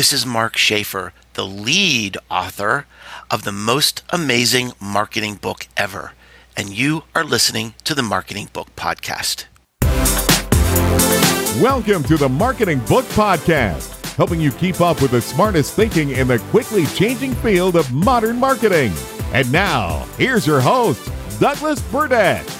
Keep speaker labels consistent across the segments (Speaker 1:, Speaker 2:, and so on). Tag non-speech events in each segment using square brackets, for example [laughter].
Speaker 1: This is Mark Schaefer, the lead author of the most amazing marketing book ever. And you are listening to the Marketing Book Podcast.
Speaker 2: Welcome to the Marketing Book Podcast, helping you keep up with the smartest thinking in the quickly changing field of modern marketing. And now, here's your host, Douglas Burdett.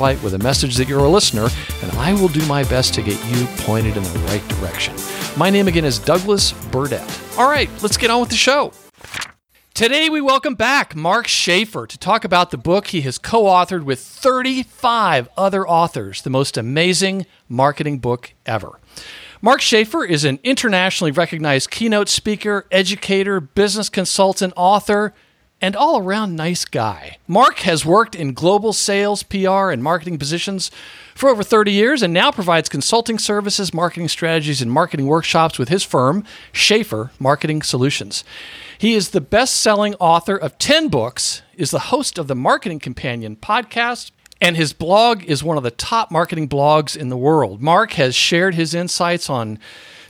Speaker 3: with a message that you're a listener, and I will do my best to get you pointed in the right direction. My name again is Douglas Burdett. All right, let's get on with the show. Today, we welcome back Mark Schaefer to talk about the book he has co authored with 35 other authors, the most amazing marketing book ever. Mark Schaefer is an internationally recognized keynote speaker, educator, business consultant, author, and all around nice guy. Mark has worked in global sales, PR, and marketing positions for over 30 years and now provides consulting services, marketing strategies, and marketing workshops with his firm, Schaefer Marketing Solutions. He is the best selling author of 10 books, is the host of the Marketing Companion podcast, and his blog is one of the top marketing blogs in the world. Mark has shared his insights on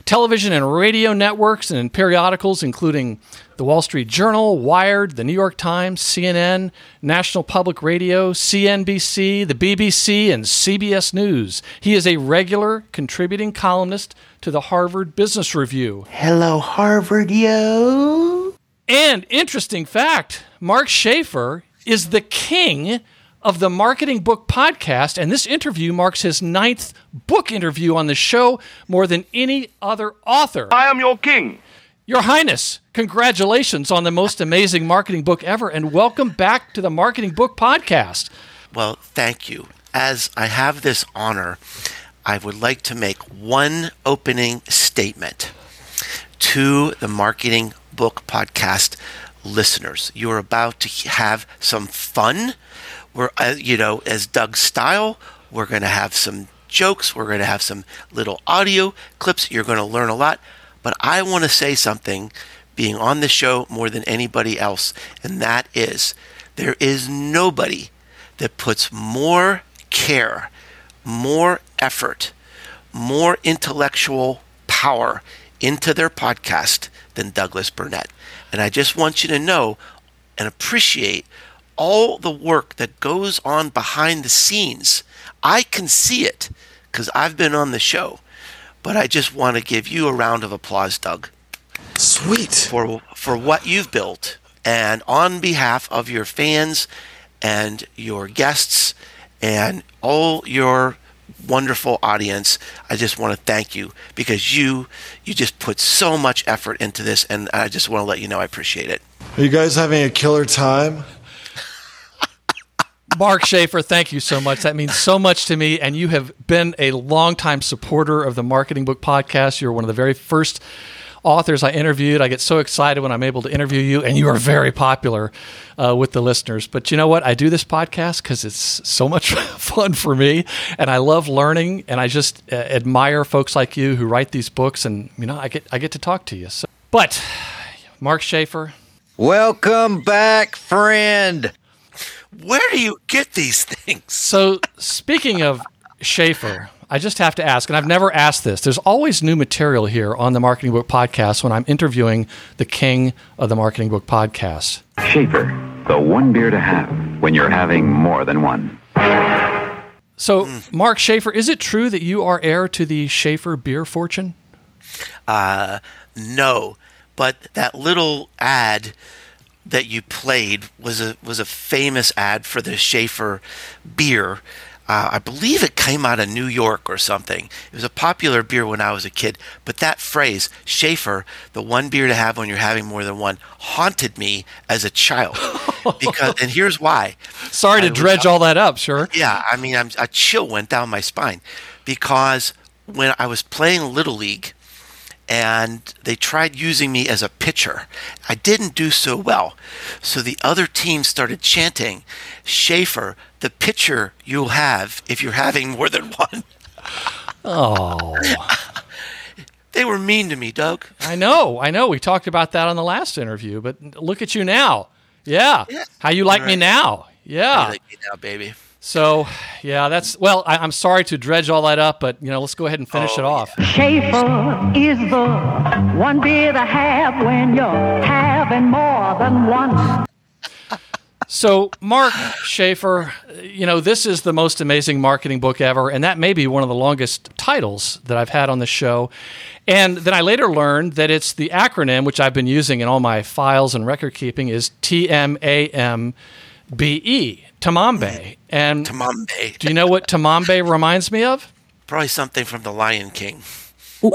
Speaker 3: television and radio networks and in periodicals, including the Wall Street Journal, Wired, the New York Times, CNN, National Public Radio, CNBC, the BBC, and CBS News. He is a regular contributing columnist to the Harvard Business Review.
Speaker 1: Hello, Harvard, yo.
Speaker 3: And interesting fact Mark Schaefer is the king of the Marketing Book Podcast, and this interview marks his ninth book interview on the show, more than any other author.
Speaker 4: I am your king.
Speaker 3: Your Highness, congratulations on the most amazing marketing book ever, and welcome back to the Marketing Book Podcast.
Speaker 1: Well, thank you. As I have this honor, I would like to make one opening statement to the Marketing Book Podcast listeners. You are about to have some fun we're, uh, you know, as Doug's style, we're going to have some jokes. We're going to have some little audio clips. You're going to learn a lot. But I want to say something being on the show more than anybody else, and that is there is nobody that puts more care, more effort, more intellectual power into their podcast than Douglas Burdett. And I just want you to know and appreciate all the work that goes on behind the scenes. I can see it because I've been on the show. But I just want to give you a round of applause, Doug.
Speaker 4: Sweet.
Speaker 1: For, for what you've built. And on behalf of your fans and your guests and all your wonderful audience, I just want to thank you because you you just put so much effort into this and I just want to let you know I appreciate it.
Speaker 4: Are you guys having a killer time?
Speaker 3: Mark Schaefer, thank you so much. That means so much to me. And you have been a longtime supporter of the Marketing Book Podcast. You're one of the very first authors I interviewed. I get so excited when I'm able to interview you, and you are very popular uh, with the listeners. But you know what? I do this podcast because it's so much [laughs] fun for me, and I love learning, and I just uh, admire folks like you who write these books, and you know, I get I get to talk to you. So, but Mark Schaefer.
Speaker 5: Welcome back, friend.
Speaker 1: Where do you get these things?
Speaker 3: So, speaking of Schaefer, I just have to ask, and I've never asked this. There's always new material here on the Marketing Book Podcast when I'm interviewing the king of the Marketing Book Podcast.
Speaker 6: Schaefer, the one beer to have when you're having more than one.
Speaker 3: So, Mark Schaefer, is it true that you are heir to the Schaefer beer fortune?
Speaker 1: Uh, no, but that little ad that you played was a was a famous ad for the Schaefer beer. Uh, I believe it came out of New York or something. It was a popular beer when I was a kid. But that phrase, Schaefer, the one beer to have when you're having more than one, haunted me as a child. [laughs] Because, and here's why.
Speaker 3: Sorry to
Speaker 1: I was-
Speaker 3: dredge all that up, sure.
Speaker 1: Yeah, I mean, I'm, a chill went down my spine because when I was playing Little League and they tried using me as a pitcher. I didn't do so well. So the other team started chanting, Schaefer, the pitcher you'll have if you're having more than one.
Speaker 3: Oh, [laughs]
Speaker 1: They were mean to me, Doug.
Speaker 3: I know, I know. We talked about that on the last interview, but look at you now. Yeah.
Speaker 1: Yeah.
Speaker 3: How you like me now? Yeah.
Speaker 1: Like me now, baby.
Speaker 3: So, yeah, that's well. I, I'm sorry to dredge all that up, but you know, let's go ahead and finish it
Speaker 1: Oh,
Speaker 3: off.
Speaker 7: Schaefer is the one beer to have when you're having more than one.
Speaker 3: So, Mark Schaefer, you know, this is the most amazing marketing book ever, and that may be one of the longest titles that I've had on the show. And then I later learned that it's the acronym, which I've been using in all my files and record keeping, is T M A M B E, Tamambe. And
Speaker 1: Tamambe.
Speaker 3: do you know what Tamambe [laughs] reminds me of?
Speaker 1: Probably something from The Lion King. [laughs]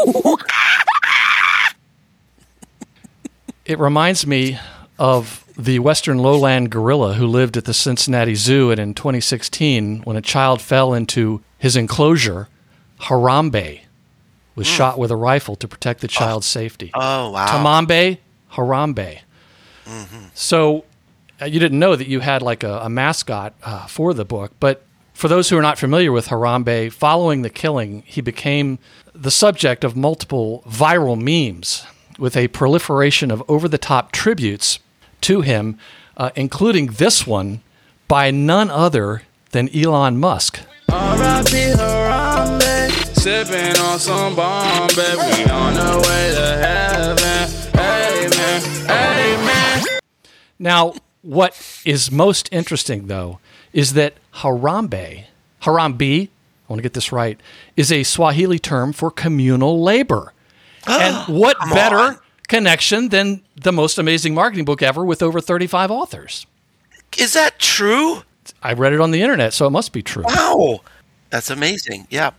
Speaker 3: It reminds me of the Western lowland gorilla who lived at the Cincinnati Zoo, and in 2016, when a child fell into his enclosure, Harambe was shot with a rifle to protect the child's safety.
Speaker 1: Oh, wow.
Speaker 3: Tamambe, Harambe. So uh, you didn't know that you had like a, a mascot uh, for the book, but for those who are not familiar with Harambe, following the killing, he became the subject of multiple viral memes with a proliferation of over the top tributes to him, uh, including this one by none other than Elon Musk.
Speaker 8: R.I.P. Harambe, sipping on some Bombay. We on the way to heaven. Amen. Amen.
Speaker 3: Now, what is most interesting, though, is that Harambe, Harambe, I want to get this right, is a Swahili term for communal labor. [gasps] and what
Speaker 1: Come
Speaker 3: better
Speaker 1: on.
Speaker 3: connection than the most amazing marketing book ever with over 35 authors?
Speaker 1: Is that true?
Speaker 3: I read it on the internet, so it must be true.
Speaker 1: Wow. That's amazing. Yeah.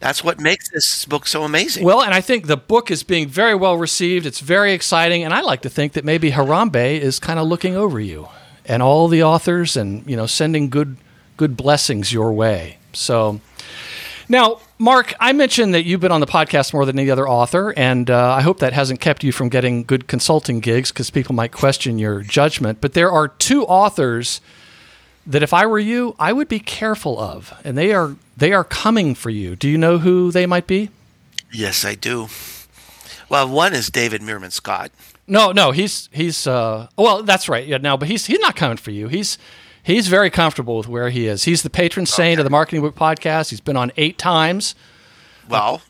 Speaker 1: That's what makes this book so amazing.
Speaker 3: Well, and I think the book is being very well received. It's very exciting, and I like to think that maybe Harambe is kind of looking over you and all the authors, and you know, sending good good blessings your way. So, now, Mark, I mentioned that you've been on the podcast more than any other author, and uh, I hope that hasn't kept you from getting good consulting gigs because people might question your judgment. But there are two authors that if I were you, I would be careful of, and they are they are coming for you. Do you know who they might be?
Speaker 1: yes, I do. Well, one is David Meerman Scott.
Speaker 3: No, no, he's he's uh well, that's right. Yeah, no, but he's he's not coming for you. He's he's very comfortable with where he is. He's the patron saint of the Marketing Book podcast. He's been on 8 times
Speaker 1: Well,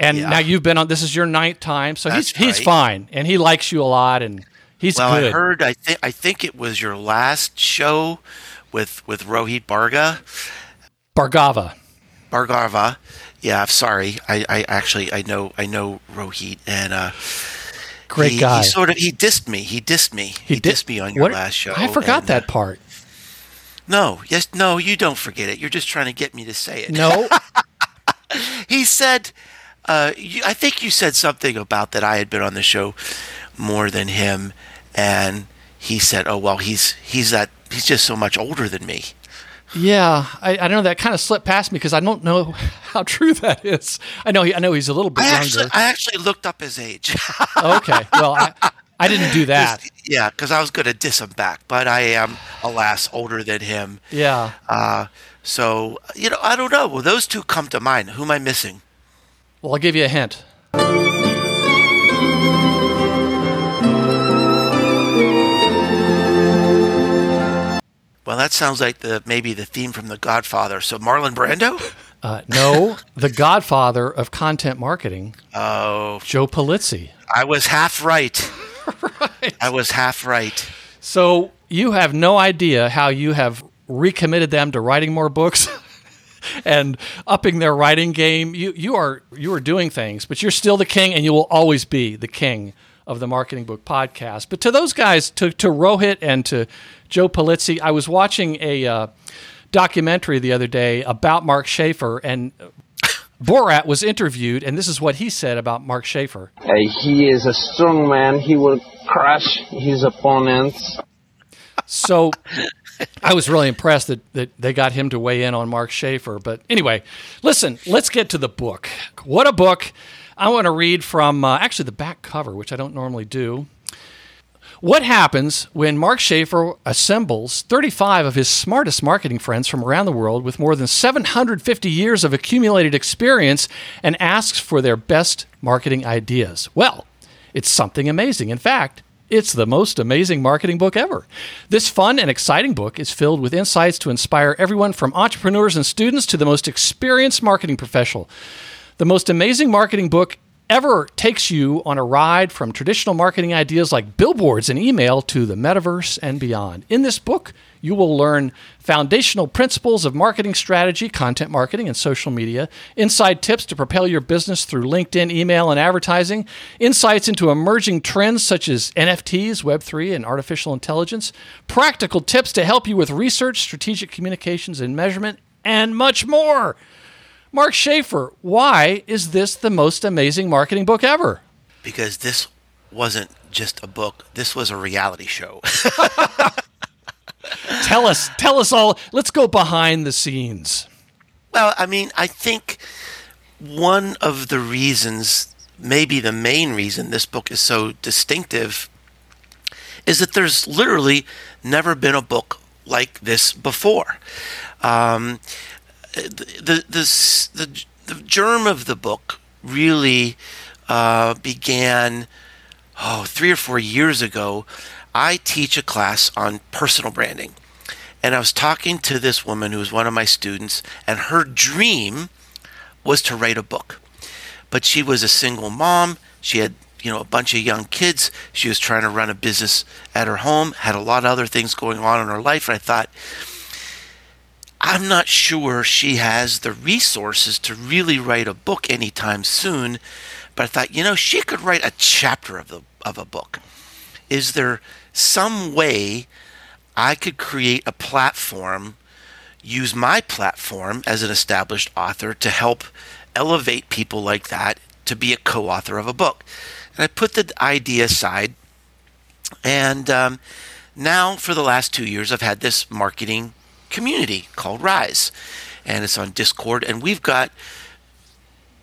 Speaker 3: and
Speaker 1: Yeah.
Speaker 3: now you've been on this is your ninth time. So he's
Speaker 1: That's
Speaker 3: he's
Speaker 1: right.
Speaker 3: fine and he likes you a lot and he's
Speaker 1: well,
Speaker 3: good.
Speaker 1: I heard. I think. I think it was your last show with with Rohit Barga,
Speaker 3: Bhargava.
Speaker 1: Bhargava. Yeah, I'm sorry. I, I actually I know I know Rohit and uh,
Speaker 3: Great
Speaker 1: he,
Speaker 3: guy.
Speaker 1: He sort of he dissed me. He dissed me. He,
Speaker 3: did-
Speaker 1: dissed me on your
Speaker 3: what-
Speaker 1: last show.
Speaker 3: I forgot
Speaker 1: and,
Speaker 3: that
Speaker 1: uh,
Speaker 3: part.
Speaker 1: no, yes, no, you don't forget it. You're just trying to get me to say it.
Speaker 3: No. [laughs]
Speaker 1: he said, uh, you, I think you said something about that I had been on the show more than him, and he said, "Oh well, he's he's that he's just so much older than me."
Speaker 3: yeah, I, I don't know that kind of slipped past me because I don't know [laughs] how true that is. I know he, I know he's a little bit
Speaker 1: I
Speaker 3: younger.
Speaker 1: actually I actually looked up his age. [laughs]
Speaker 3: okay. Well, I, I didn't do that.
Speaker 1: yeah, because I was going to diss him back, but I am, alas, older than him.
Speaker 3: Yeah.
Speaker 1: Uh, so you know, I don't know. Well, those two come to mind. Who am I missing?
Speaker 3: Well, I'll give you a hint.
Speaker 1: Well, that sounds like the maybe the theme from The Godfather. So Marlon Brando. [laughs]
Speaker 3: Uh, no, the godfather of content marketing,
Speaker 1: Oh,
Speaker 3: Joe Polizzi.
Speaker 1: I was half [laughs] right. I was half right.
Speaker 3: So you have no idea how you have recommitted them to writing more books [laughs] and upping their writing game. You you are you are doing things, but you're still the king, and you will always be the king of the Marketing Book Podcast. But to those guys, to to Rohit and to Joe Polizzi, I was watching a uh, documentary the other day about Mark Schaefer and. Borat was interviewed, and this is what he said about Mark Schaefer.
Speaker 9: Uh, he is a strong man. He will crush his opponents.
Speaker 3: So I was really impressed that, that they got him to weigh in on Mark Schaefer. But anyway, listen, let's get to the book. What a book. I want to read from uh, actually the back cover, which I don't normally do. What happens when Mark Schaefer assembles 35 of his smartest marketing friends from around the world with more than 750 years of accumulated experience and asks for their best marketing ideas? Well, it's something amazing. In fact, it's the most amazing marketing book ever. This fun and exciting book is filled with insights to inspire everyone from entrepreneurs and students to the most experienced marketing professional. The most amazing marketing book ever takes you on a ride from traditional marketing ideas like billboards and email to the metaverse and beyond. In this book, you will learn foundational principles of marketing strategy, content marketing, and social media, inside tips to propel your business through LinkedIn, email, and advertising, insights into emerging trends such as NFTs, Web3, and artificial intelligence, practical tips to help you with research, strategic communications, and measurement, and much more. Mark Schaefer, why is this the most amazing marketing book ever?
Speaker 1: Because this wasn't just a book, this was a reality show. [laughs]
Speaker 3: tell us, tell us all. Let's go behind the scenes.
Speaker 1: Well, I mean, I think one of the reasons, maybe the main reason this book is so distinctive, is that there's literally never been a book like this before. Um, the, the, the, the germ of the book really uh, began oh three or four years ago. I teach a class on personal branding, and I was talking to this woman who was one of my students, and her dream was to write a book, but she was a single mom. She had you know a bunch of young kids. She was trying to run a business at her home, had a lot of other things going on in her life, and I thought I'm not sure she has the resources to really write a book anytime soon, but I thought, you know, she could write a chapter of the of a book. Is there some way I could create a platform, use my platform as an established author to help elevate people like that to be a co-author of a book? And I put the idea aside, and um, now for the last two years, I've had this marketing community called Rise, and it's on Discord. And we've got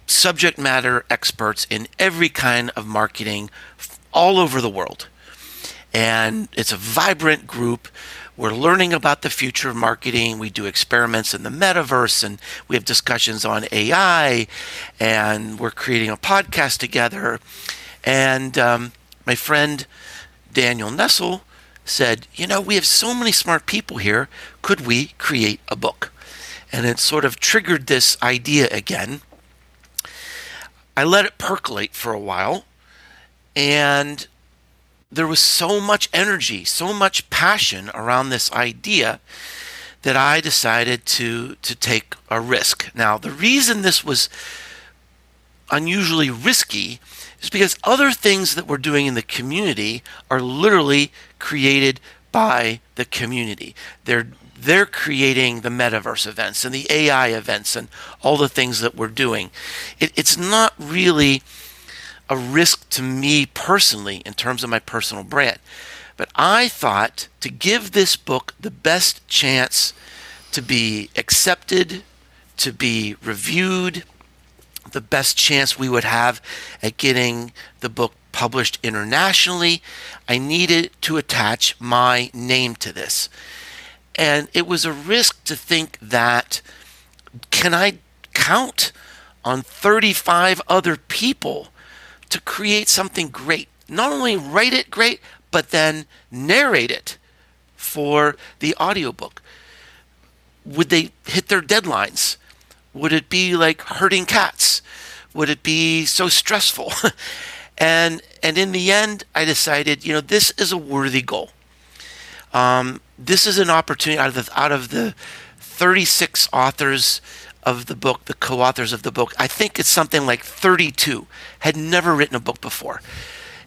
Speaker 1: subject matter experts in every kind of marketing all over the world. And it's a vibrant group. We're learning about the future of marketing. We do experiments in the metaverse and we have discussions on AI. And we're creating a podcast together. And um, my friend Daniel Nestle said, You know, we have so many smart people here. Could we create a book? And it sort of triggered this idea again. I let it percolate for a while, and there was so much energy, so much passion around this idea that I decided to to take a risk. Now, the reason this was unusually risky is because other things that we're doing in the community are literally created by the community. They're they're creating the metaverse events and the AI events and all the things that we're doing. It, it's not really a risk to me personally in terms of my personal brand. But I thought to give this book the best chance to be accepted, to be reviewed, the best chance we would have at getting the book published internationally, I needed to attach my name to this. And it was a risk to think that can I count on 35 other people to create something great? Not only write it great, but then narrate it for the audiobook. Would they hit their deadlines? Would it be like herding cats? Would it be so stressful? [laughs] and and in the end, I decided, you know, this is a worthy goal. Um, this is an opportunity out of the out of the 36 authors of the book, the co-authors of the book. I think it's something like 32 had never written a book before.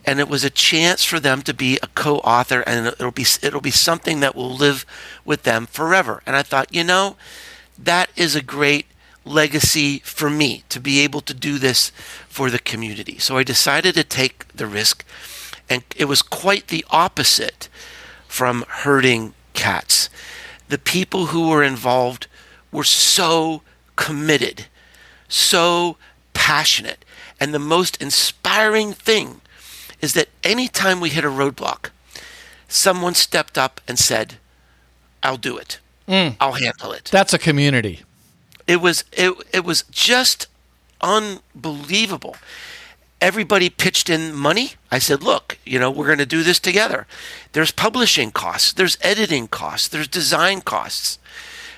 Speaker 1: And it was a chance for them to be a co-author and it'll be it'll be something that will live with them forever. And I thought, you know, that is a great legacy for me to be able to do this for the community. So I decided to take the risk, and it was quite the opposite from herding cats. The people who were involved were so committed, so passionate, And the most inspiring thing is that anytime we hit a roadblock, someone stepped up and said, I'll do it. Mm. I'll handle it.
Speaker 3: That's a community.
Speaker 1: It was it it was just unbelievable. Everybody pitched in money. I said, "Look, you know, we're going to do this together. There's publishing costs, there's editing costs, there's design costs."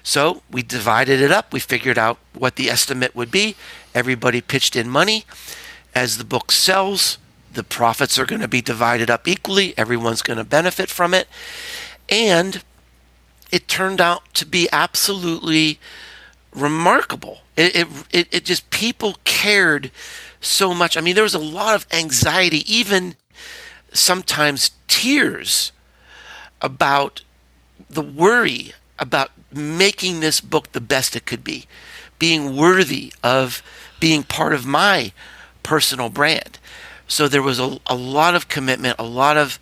Speaker 1: So, we divided it up. We figured out what the estimate would be. Everybody pitched in money. As the book sells, the profits are going to be divided up equally. Everyone's going to benefit from it. And it turned out to be absolutely remarkable. It, it, it, just, people cared so much. I mean, there was a lot of anxiety, even sometimes tears about the worry about making this book the best it could be, being worthy of being part of my personal brand. So there was a, a lot of commitment, a lot of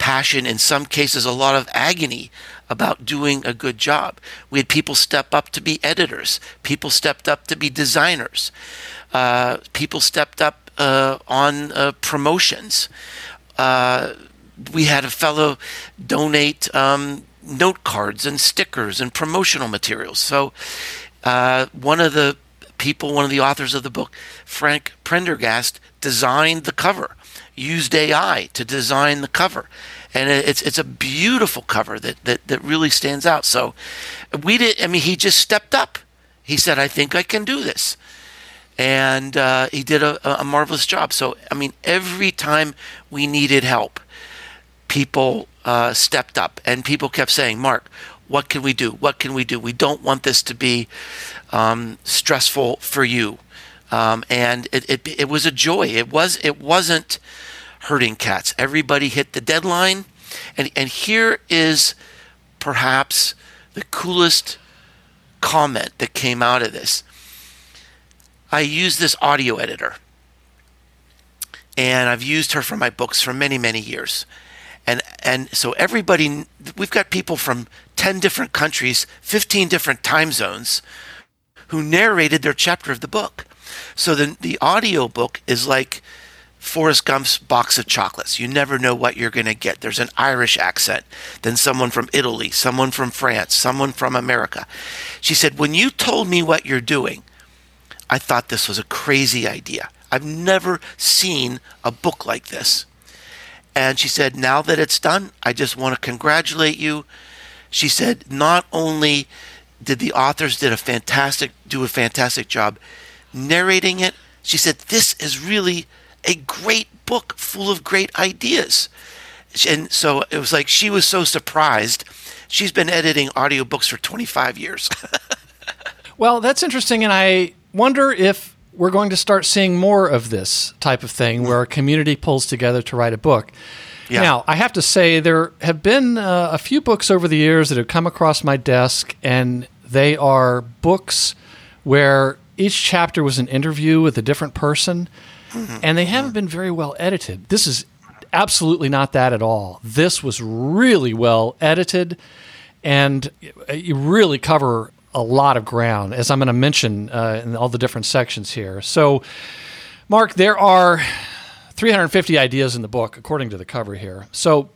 Speaker 1: passion, in some cases, a lot of agony about doing a good job. We had people step up to be editors, people stepped up to be designers, uh, people stepped up uh, on uh, promotions. Uh, we had a fellow donate um, note cards and stickers and promotional materials. So, uh, one of the people, one of the authors of the book, Frank Prendergast, designed the cover, used AI to design the cover. And it's it's a beautiful cover that, that, that really stands out. So we did. I mean, he just stepped up. He said, "I think I can do this," and uh, he did a, a marvelous job. So I mean, every time we needed help, people uh, stepped up and people kept saying, Mark, what can we do? What can we do? We don't want this to be um, stressful for you. Um, and it, it, it was a joy. It was it wasn't hurting cats. Everybody hit the deadline, and and here is perhaps the coolest comment that came out of this. I use this audio editor, and I've used her for my books for many many years and and so everybody we've got people from 10 different countries 15 different time zones who narrated their chapter of the book so the the audio book is like Forrest Gump's box of chocolates. You never know what you're going to get. There's an Irish accent, then someone from Italy, someone from France, someone from America. She said, When you told me what you're doing, I thought this was a crazy idea. I've never seen a book like this. And she said, Now that it's done, I just want to congratulate you. She said, Not only did the authors did a fantastic do a fantastic job narrating it, she said, This is really a great book full of great ideas. And so it was like she was so surprised. She's been editing audiobooks for 25 years. [laughs]
Speaker 3: well, that's interesting. And I wonder if we're going to start seeing more of this type of thing where a community pulls together to write a book. Yeah. Now, I have to say, there have been uh, a few books over the years that have come across my desk, and they are books where each chapter was an interview with a different person, mm-hmm. and they haven't been very well edited. This is absolutely not that at all. This was really well edited, and you really cover a lot of ground, as I'm going to mention uh, in all the different sections here. So, Mark, there are 350 ideas in the book, according to the cover here. So,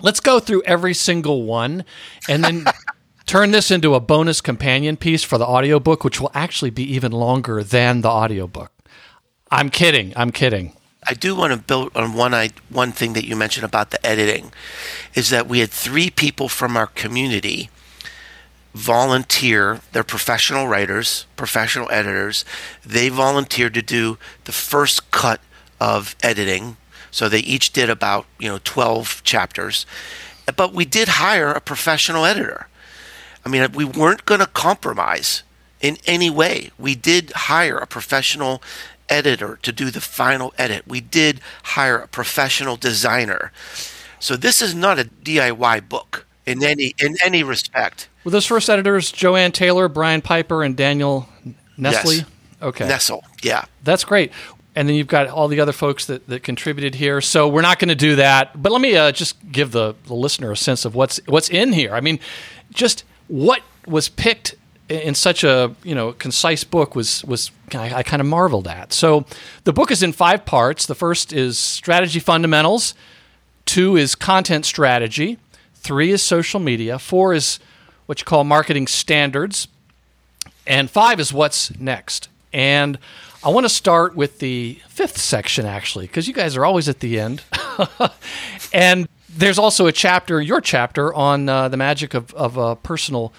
Speaker 3: let's go through every single one and then [laughs] turn this into a bonus companion piece for the audiobook, which will actually be even longer than the audiobook. I'm kidding. I'm kidding.
Speaker 1: I do want to build on one I, one thing that you mentioned about the editing is that we had three people from our community volunteer. They're professional writers, professional editors. They volunteered to do the first cut of editing. So they each did about, you know, 12 chapters. But we did hire a professional editor. I mean, we weren't going to compromise in any way. We did hire a professional editor to do the final edit. We did hire a professional designer. So this is not a DIY book in any in any respect.
Speaker 3: Were those first editors Joanne Taylor, Brian Piper, and Daniel Nestle?
Speaker 1: Yes.
Speaker 3: Okay.
Speaker 1: Nestle, yeah.
Speaker 3: That's great. And then you've got all the other folks that, that contributed here. So we're not going to do that. But let me uh, just give the, the listener a sense of what's what's in here. I mean, just what was picked in such a you know concise book was was I, I kind of marveled at. So the book is in five parts. The first is strategy fundamentals. Two is content strategy. Three is social media. Four is what you call marketing standards. And five is what's next. And I want to start with the fifth section, actually, because you guys are always at the end. [laughs] and there's also a chapter, your chapter, on uh, the magic of, of uh, personal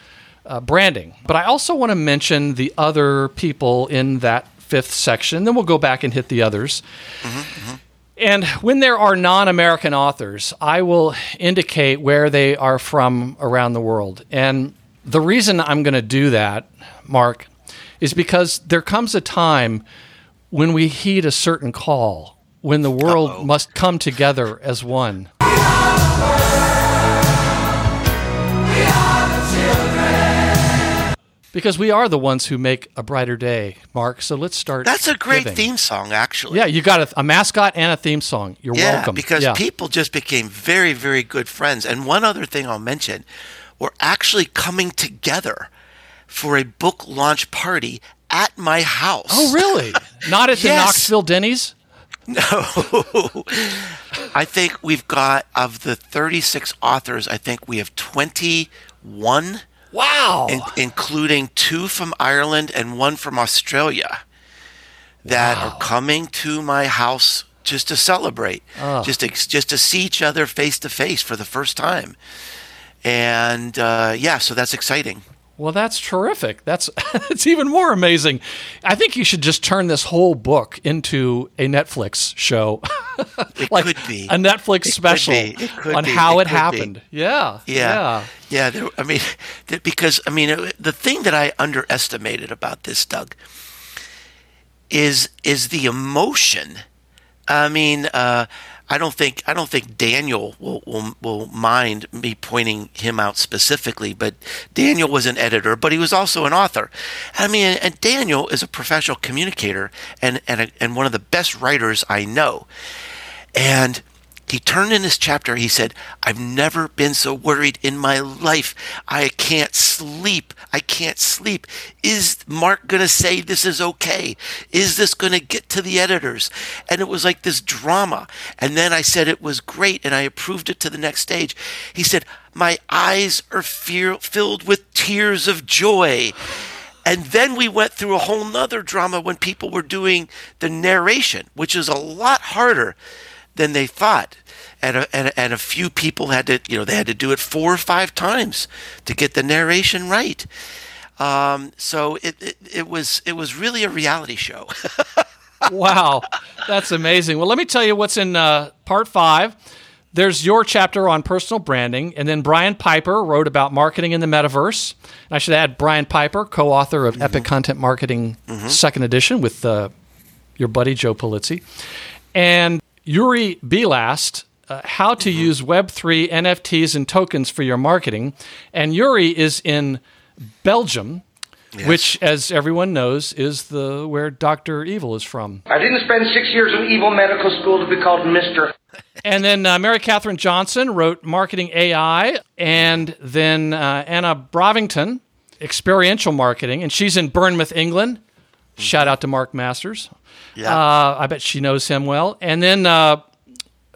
Speaker 3: uh, branding. But I also want to mention the other people in that fifth section. Then we'll go back and hit the others. Mm-hmm, mm-hmm. And when there are non American authors, I will indicate where they are from around the world. And the reason I'm going to do that, Mark, is because there comes a time when we heed a certain call, when the world Uh-oh. must come together as one. Because we are the ones who make a brighter day, Mark. So let's start.
Speaker 1: That's a great
Speaker 3: giving.
Speaker 1: theme song, actually.
Speaker 3: Yeah, you got a, a mascot and a theme song. You're
Speaker 1: yeah,
Speaker 3: welcome.
Speaker 1: Because
Speaker 3: yeah.
Speaker 1: people just became very, very good friends. And one other thing I'll mention we're actually coming together for a book launch party at my house.
Speaker 3: Oh, really? [laughs] Not at the
Speaker 1: Yes.
Speaker 3: Knoxville Denny's?
Speaker 1: No. [laughs] I think we've got, of the 36 authors, I think we have 21,
Speaker 3: Wow.
Speaker 1: in, including two from Ireland and one from Australia, that are coming to my house just to celebrate, just to, just to see each other face to face for the first time. And uh, yeah, so that's exciting.
Speaker 3: Well, that's terrific. That's [laughs] it's even more amazing. I think you should just turn this whole book into a Netflix show, [laughs]
Speaker 1: It
Speaker 3: like
Speaker 1: could be.
Speaker 3: a Netflix special.
Speaker 1: It could
Speaker 3: on
Speaker 1: be.
Speaker 3: how
Speaker 1: It
Speaker 3: it, happened. Yeah,
Speaker 1: Yeah, yeah. There, I mean, [laughs] because I mean, the thing that I underestimated about this, Doug, is is the emotion. I mean, uh, I don't think I don't think Daniel will, will will mind me pointing him out specifically, but Daniel was an editor, but he was also an author. I mean, and Daniel is a professional communicator and and a, and one of the best writers I know. And he turned in his chapter. He said, I've never been so worried in my life. I can't sleep. I can't sleep. Is Mark going to say this is okay? Is this going to get to the editors? And it was like this drama. And then I said it was great and I approved it to the next stage. He said, My eyes are fear- filled with tears of joy. And then we went through a whole nother drama when people were doing the narration, which is a lot harder than they thought. And a, and, a, and a few people had to, you know, they had to do it four or five times to get the narration right. Um, so it, it, it was it was really a reality show. [laughs]
Speaker 3: wow, that's amazing. Well, let me tell you what's in uh, part five. There's your chapter on personal branding, and then Brian Piper wrote about marketing in the metaverse. And I should add Brian Piper, co-author of Epic Content Marketing Second Edition with uh, your buddy Joe Polizzi, and Yuri Belast. Uh, how to use Web3 NFTs and tokens for your marketing. And Yuri is in Belgium, which, as everyone knows, is the where Doctor Evil is from.
Speaker 10: I didn't spend six years in evil medical school to be called Mr. [laughs]
Speaker 3: And then uh, Mary Catherine Johnson wrote Marketing AI, and then uh, Anna Brovington, Experiential Marketing, and she's in Bournemouth, England. Shout out to Mark Masters.
Speaker 1: Yeah.
Speaker 3: Uh, I bet she knows him well. And then uh,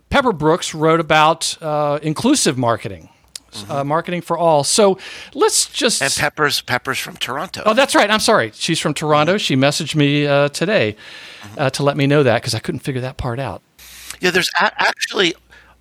Speaker 3: Pepper Brooks wrote about uh, inclusive marketing, uh, marketing for all. So let's just.
Speaker 1: and Peppers Peppers from Toronto.
Speaker 3: Oh, that's right. I'm sorry. She's from Toronto. She messaged me uh, today uh, to let me know that because I couldn't figure that part out.
Speaker 1: Yeah, there's a- actually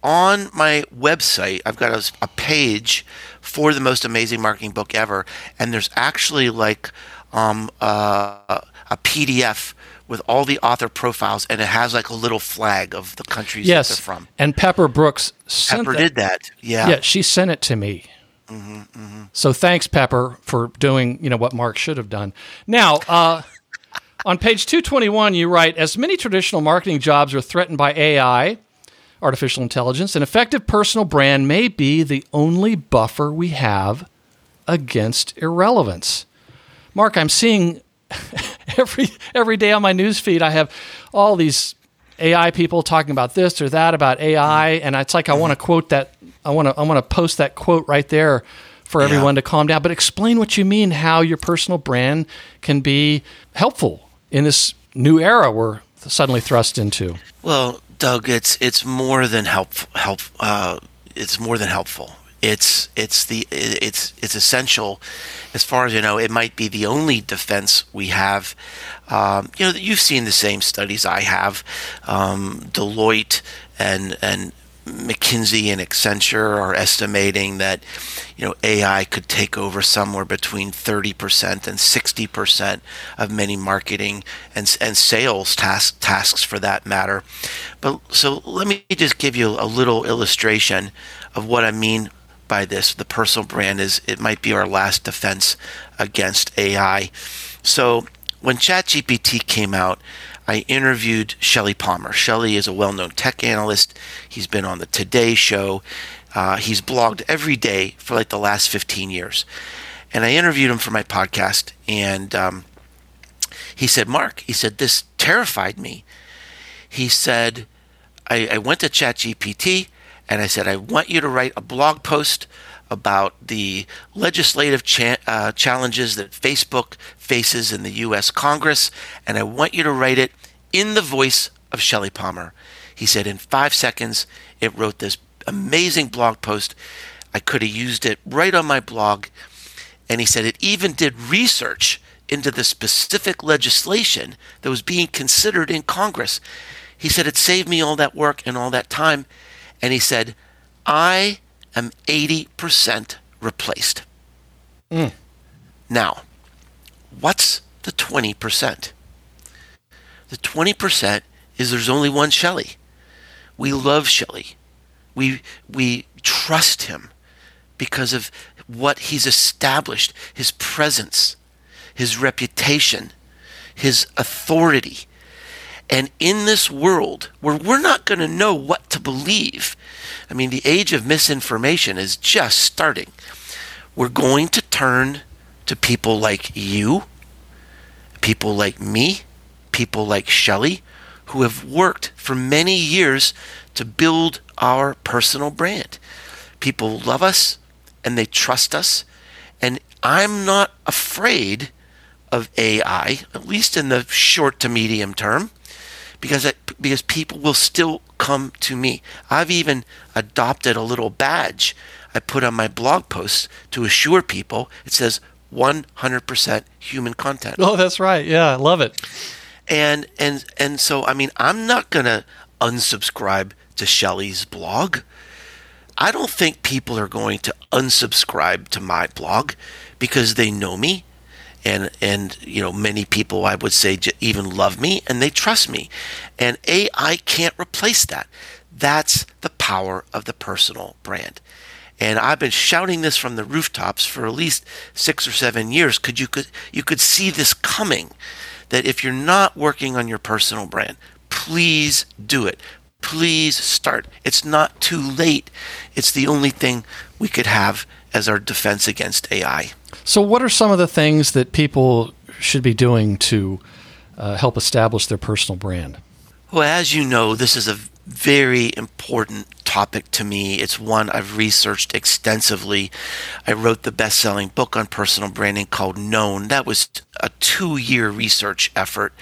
Speaker 1: on my website, I've got a page for the most amazing marketing book ever, and there's actually like um, uh, a PDF with all the author profiles, and it has like a little flag of the countries that
Speaker 3: Yes.
Speaker 1: they're from.
Speaker 3: And Pepper Brooks sent
Speaker 1: Pepper
Speaker 3: that-
Speaker 1: did that. Yeah.
Speaker 3: Yeah, she sent it to me. Mm-hmm. So thanks, Pepper, for doing you know what Mark should have done. Now, uh, [laughs] on page two twenty one, you write: as many traditional marketing jobs are threatened by AI, artificial intelligence, an effective personal brand may be the only buffer we have against irrelevance. Mark, I'm seeing [laughs] [laughs] every every day on my newsfeed. I have all these AI people talking about this or that about AI, and it's like I want to quote that. I want to I want to post that quote right there for everyone to calm down. But explain what you mean, how your personal brand can be helpful in this new era we're suddenly thrust into.
Speaker 1: Well, Doug, it's it's more than help help. Uh, it's more than helpful. It's it's the it's it's essential. As far as you know, it might be the only defense we have. Um, you know, you've seen the same studies I have. Um, Deloitte and and McKinsey and Accenture are estimating that you know AI could take over somewhere between 30% and 60% of many marketing and and sales tasks tasks for that matter. But so let me just give you a little illustration of what I mean by this. The personal brand is it might be our last defense against AI. So when ChatGPT came out, I interviewed Shelly Palmer. Shelly is a well known tech analyst. He's been on the Today Show. Uh, he's blogged every day for like the last 15 years. And I interviewed him for my podcast. And um, he said, Mark, he said, this terrified me. He said, I, I went to ChatGPT and I said, I want you to write a blog post about the legislative cha- uh, challenges that Facebook faces in the U.S. Congress, and I want you to write it in the voice of Shelly Palmer. He said, in five seconds, it wrote this amazing blog post. I could have used it right on my blog. And he said it even did research into the specific legislation that was being considered in Congress. He said it saved me all that work and all that time. And he said, I am 80% replaced.
Speaker 3: Mm.
Speaker 1: Now, what's the 20%? The 20% is there's only one Shelly. We love Shelly. We, we trust him because of what he's established, his presence, his reputation, his authority. And in this world where we're not going to know what to believe, I mean, the age of misinformation is just starting. We're going to turn to people like you, people like me, people like Shelly, who have worked for many years to build our personal brand. People love us and they trust us. And I'm not afraid of AI, at least in the short to medium term, because it, because people will still come to me. I've even adopted a little badge I put on my blog posts to assure people. It says 100% human content.
Speaker 3: Oh, that's right. Yeah, I love it.
Speaker 1: And and and so I mean, I'm not going to unsubscribe to Shelly's blog. I don't think people are going to unsubscribe to my blog because they know me and and you know many people I would say even love me and they trust me. And AI can't replace that. That's the power of the personal brand. And I've been shouting this from the rooftops for at least 6 or 7 years could you could you could see this coming that if you're not working on your personal brand, please do it. Please start. It's not too late. It's the only thing we could have as our defense against AI.
Speaker 3: So, what are some of the things that people should be doing to uh, help establish their personal brand?
Speaker 1: Well, as you know, this is a very important topic to me. It's one I've researched extensively. I wrote the best selling book on personal branding called Known. That was a two year research effort.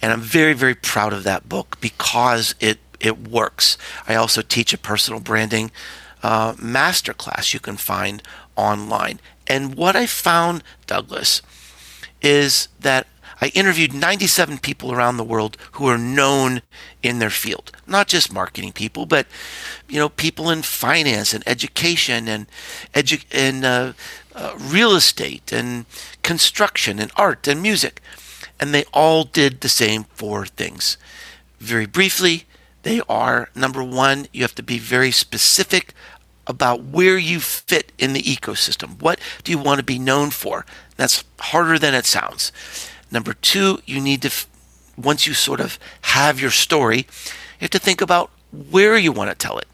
Speaker 1: And I'm very, very proud of that book because it, it works. I also teach a personal branding uh, masterclass you can find online. And what I found, Douglas, is that I interviewed 97 people around the world who are known in their field, not just marketing people, but you know people in finance and education and edu- and uh, uh, real estate and construction and art and music, and they all did the same four things. Very briefly, they are number one, you have to be very specific about where you fit in the ecosystem. What do you want to be known for? That's harder than it sounds. Number two, you need to, once you sort of have your story, you have to think about where you want to tell it.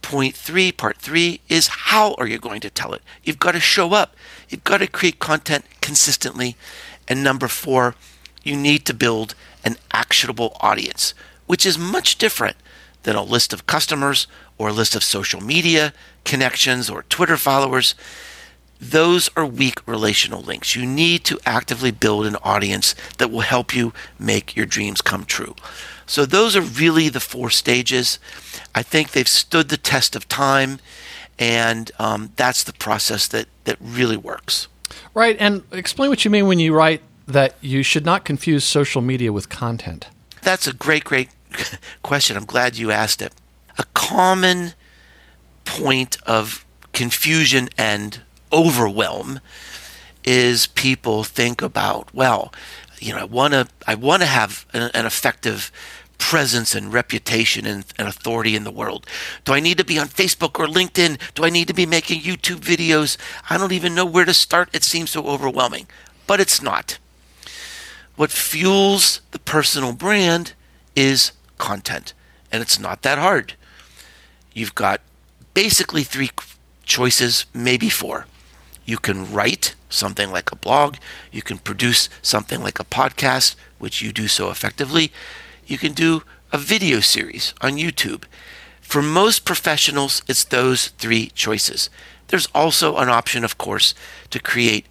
Speaker 1: Point three, part three, is how are you going to tell it? You've got to show up. You've got to create content consistently. And number four, you need to build an actionable audience, which is much different than a list of customers or a list of social media connections or Twitter followers. Those are weak relational links. You need to actively build an audience that will help you make your dreams come true. So, those are really the four stages. I think they've stood the test of time, and um, that's the process that, that really works.
Speaker 3: Right. And explain what you mean when you write that you should not confuse social media with content.
Speaker 1: That's a great, great [laughs] question. I'm glad you asked it. A common point of confusion and overwhelm is people think about, well, you know, I want to I want to have an, an, effective presence and reputation and, and, authority in the world. Do I need to be on Facebook or LinkedIn? Do I need to be making YouTube videos? I don't even know where to start. It seems so overwhelming, but it's not. What fuels the personal brand is content, and it's not that hard. You've got basically three choices, maybe four. You can write something like a blog, you can produce something like a podcast, which you do so effectively. You can do a video series on YouTube. For most professionals, it's those three choices. There's also an option, of course, to create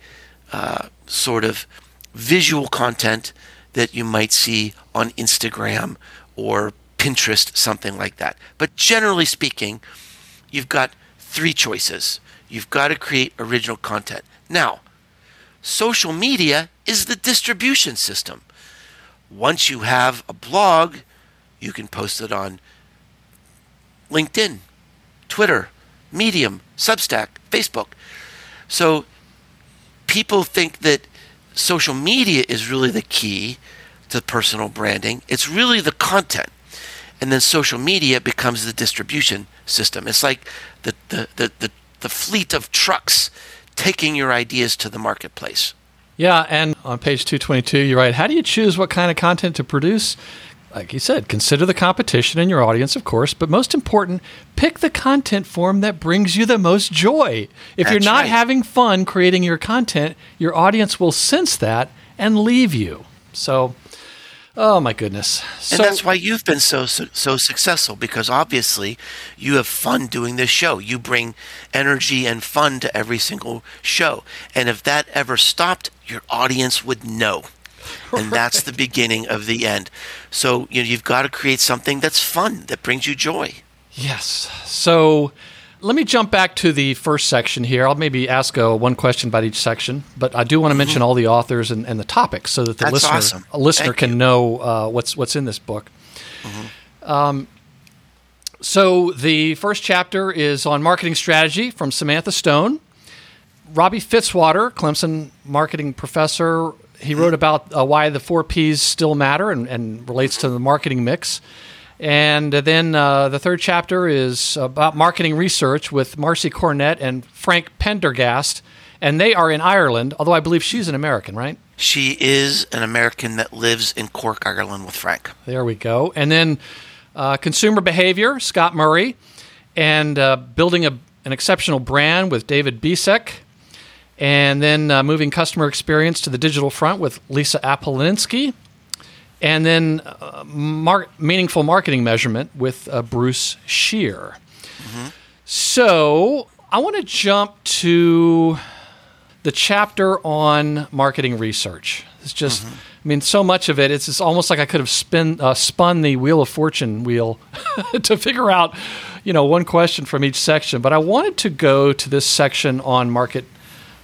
Speaker 1: uh, sort of visual content that you might see on Instagram or Pinterest, something like that. But generally speaking, you've got three choices. You've got to create original content. Now, social media is the distribution system. Once you have a blog, you can post it on LinkedIn, Twitter, Medium, Substack, Facebook. So people think that social media is really the key to personal branding. It's really the content. And then social media becomes the distribution system. It's like the, the, the, the, the fleet of trucks taking your ideas to the marketplace.
Speaker 3: Yeah, and on page 222, you write, How do you choose what kind of content to produce? Like you said, consider the competition and your audience, of course, but most important, pick the content form that brings you the most joy. If
Speaker 1: That's
Speaker 3: you're not
Speaker 1: right.
Speaker 3: having fun creating your content, your audience will sense that and leave you. So, oh my goodness.
Speaker 1: And that's why you've been so, so so successful because obviously you have fun doing this show. You bring energy and fun to every single show. And if that ever stopped, your audience would know. And [laughs] that's the beginning of the end. So you know, you've got to create something that's fun, that brings you joy.
Speaker 3: Yes. So let me jump back to the first section here. I'll maybe ask uh, one question about each section, but I do want to mention all the authors and, and the topics so that the
Speaker 1: Mm-hmm. That's
Speaker 3: listener
Speaker 1: awesome.
Speaker 3: a listener
Speaker 1: Thank
Speaker 3: can
Speaker 1: you. Mm-hmm.
Speaker 3: know uh, what's what's in this book. Um, so the first chapter is on marketing strategy from Samantha Stone. Robbie Fitzwater, Clemson marketing professor, he wrote about uh, why the four P's still matter and, and relates to the marketing mix. And then uh, the third chapter is about marketing research with Marcy Cornett and Frank Prendergast. And they are in Ireland, although I believe she's an American, right?
Speaker 1: She is an American that lives in Cork, Ireland with Frank.
Speaker 3: There we go. And then uh, consumer behavior, Scott Murray, and uh, building a, an exceptional brand with David Bisek. And then uh, moving customer experience to the digital front with Lisa Apolinski. And then uh, mar- meaningful marketing measurement with uh, Bruce Shear. So I want to jump to the chapter on marketing research. It's just, I mean, so much of it. It's, it's almost like I could have spin, uh, spun the Wheel of Fortune wheel [laughs] to figure out, you know, one question from each section. But I wanted to go to this section on market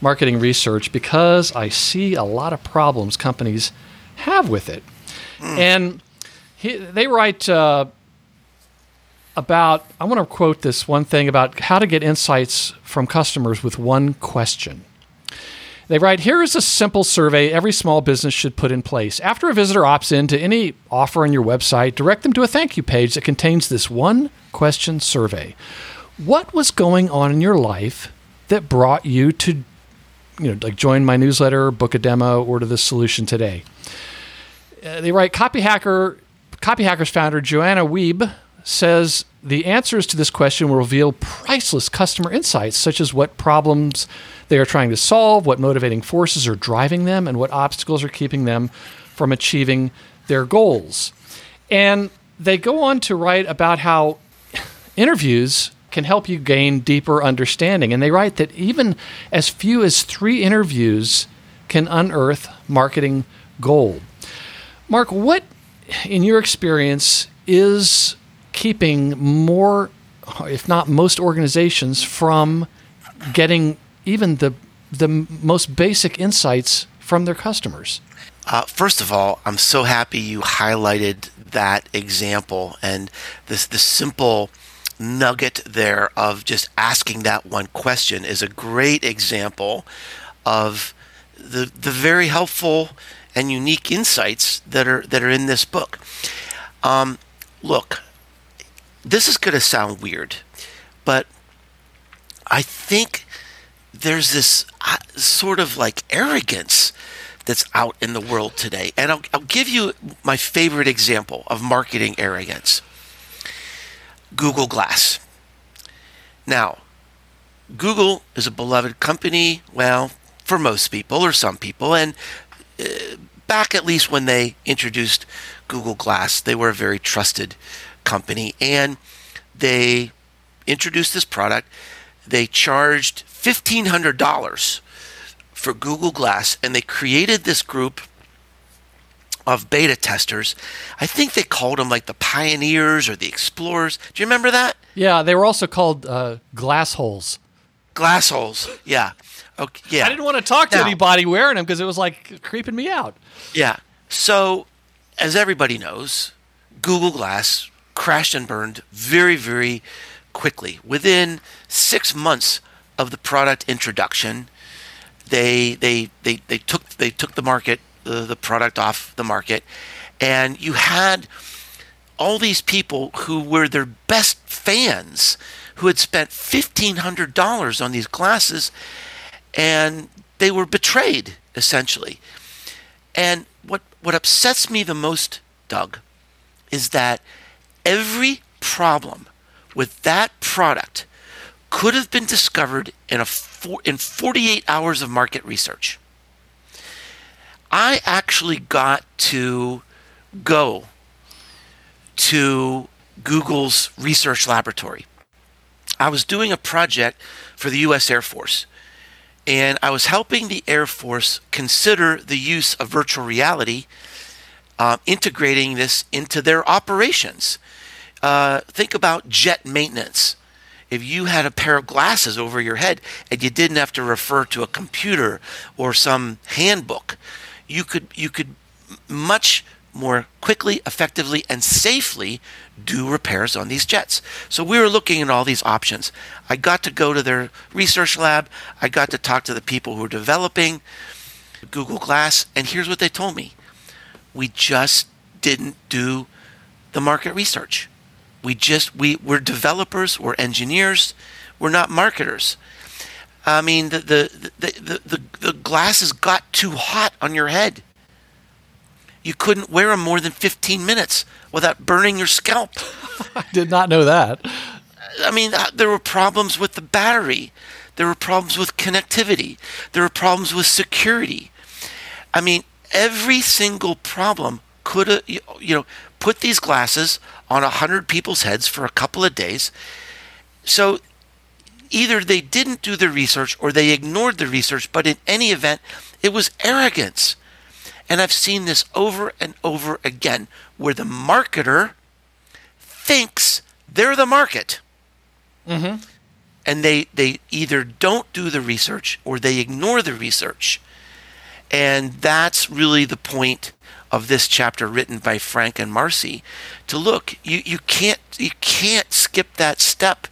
Speaker 3: marketing research because I see a lot of problems companies have with it. And he, they write uh, about, I want to quote this one thing about how to get insights from customers with one question. They write, Here is a simple survey every small business should put in place. After a visitor opts in to any offer on your website, direct them to a thank you page that contains this one question survey. What was going on in your life that brought you to, you know, like join my newsletter, book a demo, order this solution today? Uh, they write, Copy Hacker, Copy Hackers founder Joanna Wiebe says the answers to this question will reveal priceless customer insights, such as what problems they are trying to solve, what motivating forces are driving them, and what obstacles are keeping them from achieving their goals. And they go on to write about how interviews can help you gain deeper understanding. And they write that even as few as three interviews can unearth marketing gold. Mark, what, in your experience, is keeping more, if not most organizations, from getting even the, the most basic insights from their customers?
Speaker 1: Uh, first of all, I'm so happy you highlighted that example and this the simple nugget there of just asking that one question is a great example of the the very helpful and unique insights that are that are in this book. Um, look, this is going to sound weird, but I think there's this uh, sort of like arrogance that's out in the world today. And I'll, I'll give you my favorite example of marketing arrogance Google Glass. Now, Google is a beloved company, well, for most people or some people. And uh, back at least when they introduced Google Glass, they were a very trusted company. And they introduced this product. They charged $1,500 for Google Glass, and they created this group of beta testers. I think they called them like the pioneers or the explorers. Do you remember that?
Speaker 3: Yeah, they were also called uh, glass holes.
Speaker 1: Glass holes. Yeah. Okay. Yeah.
Speaker 3: I didn't want to talk to now, anybody wearing them because it was like creeping me out.
Speaker 1: Yeah. So, as everybody knows, Google Glass crashed and burned very, very quickly. Within six months of the product introduction, they they they, they took they took the market the, the product off the market, and you had all these people who were their best fans who had spent $1500 on these glasses and they were betrayed essentially and what what upsets me the most doug is that every problem with that product could have been discovered in a four, in 48 hours of market research. I actually got to go to Google's research laboratory. I was doing a project for the US Air Force, and I was helping the Air Force consider the use of virtual reality, uh, integrating this into their operations. Uh, think about jet maintenance if you had a pair of glasses over your head and you didn't have to refer to a computer or some handbook, you could you could much more quickly, effectively, and safely do repairs on these jets. So we were looking at all these options. I got to go to their research lab. I got to talk to the people who were developing Google Glass, and here's what they told me: we just didn't do the market research. We just we we're developers, we're engineers, we're not marketers. I mean, the the the the, the, the glasses got too hot on your head. You couldn't wear them more than 15 minutes without burning your scalp. [laughs]
Speaker 3: I did not know that.
Speaker 1: I mean, uh, there were problems with the battery. There were problems with connectivity. There were problems with security. I mean, every single problem could have, you know, put these glasses on a hundred people's heads for a couple of days. So either they didn't do the research or they ignored the research, but in any event, it was arrogance. And I've seen this over and over again where the marketer thinks they're the market.
Speaker 3: Mm-hmm.
Speaker 1: And they, they either don't do the research or they ignore the research. And that's really the point of this chapter written by Frank and Marcy to look you, you can't you can't skip that step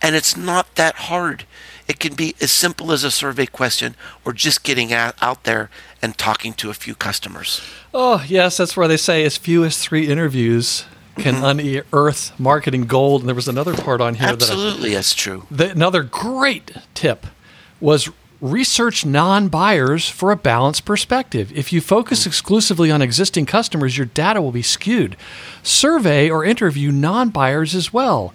Speaker 1: and it's not that hard it can be as simple as a survey question or just getting out, there and talking to a few customers
Speaker 3: oh yes that's where they say as few as three interviews can mm-hmm. unearth marketing gold and there was another part on here
Speaker 1: absolutely
Speaker 3: that
Speaker 1: I, that's true
Speaker 3: the, another great tip was research non buyers for a balanced perspective. If you focus exclusively on existing customers, your data will be skewed. Survey or interview non buyers as well.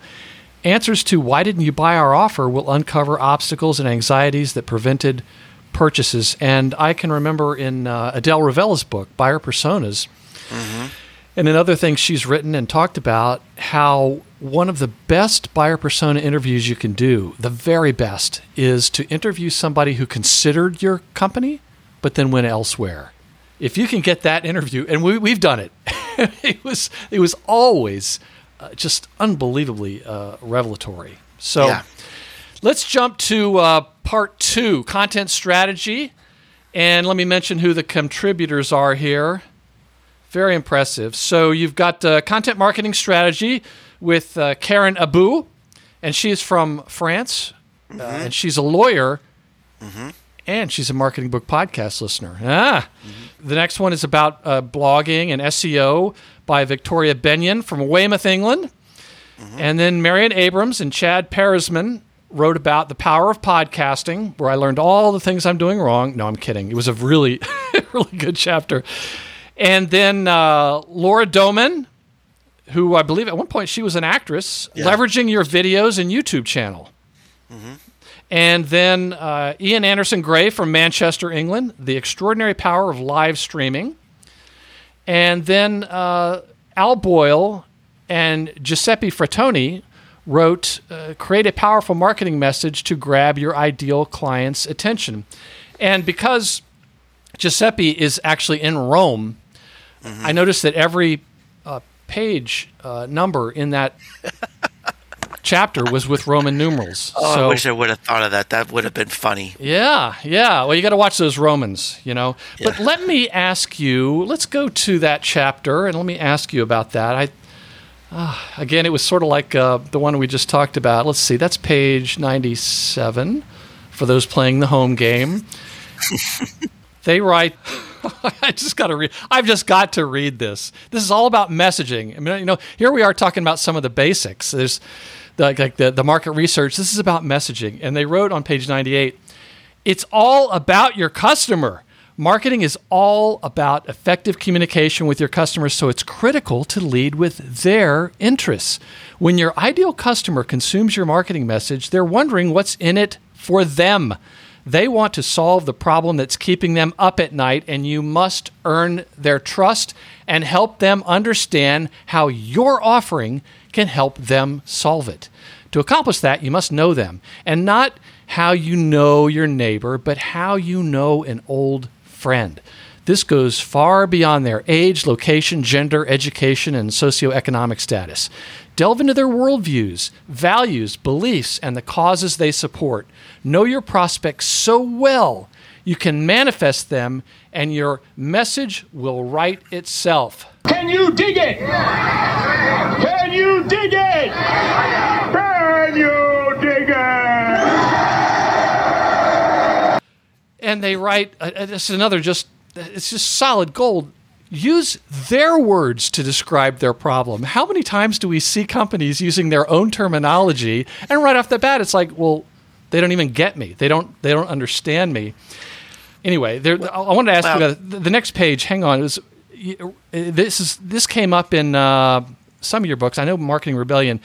Speaker 3: Answers to why didn't you buy our offer will uncover obstacles and anxieties that prevented purchases. And I can remember in uh, Adele Revella's book, Buyer Personas, mm-hmm. And another thing she's written and talked about how one of the best buyer persona interviews you can do, the very best, is to interview somebody who considered your company but then went elsewhere. If you can get that interview, and we, we've done it, [laughs] it was it was always uh, just unbelievably uh, revelatory. So
Speaker 1: Yeah.
Speaker 3: let's jump to uh, part two, content strategy, and let me mention who the contributors are here. Very impressive. So you've got uh, content marketing strategy with uh, Karen Abou, and she's from France, uh, and she's a lawyer, and she's a marketing book podcast listener. Ah, the next one is about uh, blogging and SEO by Victoria Benyon from Weymouth, England, and then Marion Abrams and Chad Peresman wrote about the power of podcasting, where I learned all the things I'm doing wrong. No, I'm kidding. It was a really, [laughs] really good chapter. And then uh, Laura Doman, who I believe at one point she was an actress, leveraging your videos and YouTube channel. And then uh, Ian Anderson Gray from Manchester, England, The Extraordinary Power of Live Streaming. And then uh, Al Boyle and Giuseppe Frattoni wrote uh, Create a Powerful Marketing Message to Grab Your Ideal Client's Attention. And because Giuseppe is actually in Rome, I noticed that every uh, page uh, number in that [laughs] chapter was with Roman numerals. [laughs]
Speaker 1: Oh,
Speaker 3: so,
Speaker 1: I wish I would have thought of that. That would have been funny.
Speaker 3: yeah, yeah. Well, you got to watch those Romans, you know. But let me ask you. Let's go to that chapter and let me ask you about that. I uh, again, it was sort of like uh, the one we just talked about. Let's see. That's page ninety-seven for those playing the home game. [laughs] they write. [laughs] I just got to read. I've just got to read this. This is all about messaging. I mean, you know, here we are talking about some of the basics. There's the, like the, the market research. This is about messaging, and they wrote on page 98. It's all about your customer. Marketing is all about effective communication with your customers, so it's critical to lead with their interests. When your ideal customer consumes your marketing message, they're wondering what's in it for them. They want to solve the problem that's keeping them up at night, and you must earn their trust and help them understand how your offering can help them solve it. To accomplish that, you must know them, and not how you know your neighbor, but how you know an old friend. This goes far beyond their age, location, gender, education, and socioeconomic status. Delve into their worldviews, values, beliefs, and the causes they support. Know your prospects so well you can manifest them, and your message will write itself.
Speaker 11: Can you dig it? Can you dig it? Can you dig it?
Speaker 3: and they write uh, uh, this is another just it's just solid gold use their words to describe their problem how many times do we see companies using their own terminology and right off the bat it's like well they don't even get me they don't they don't understand me anyway there, i wanted to ask you about the, the next page. Hang on. Was this is this came up in uh, some of your books. I know marketing rebellion.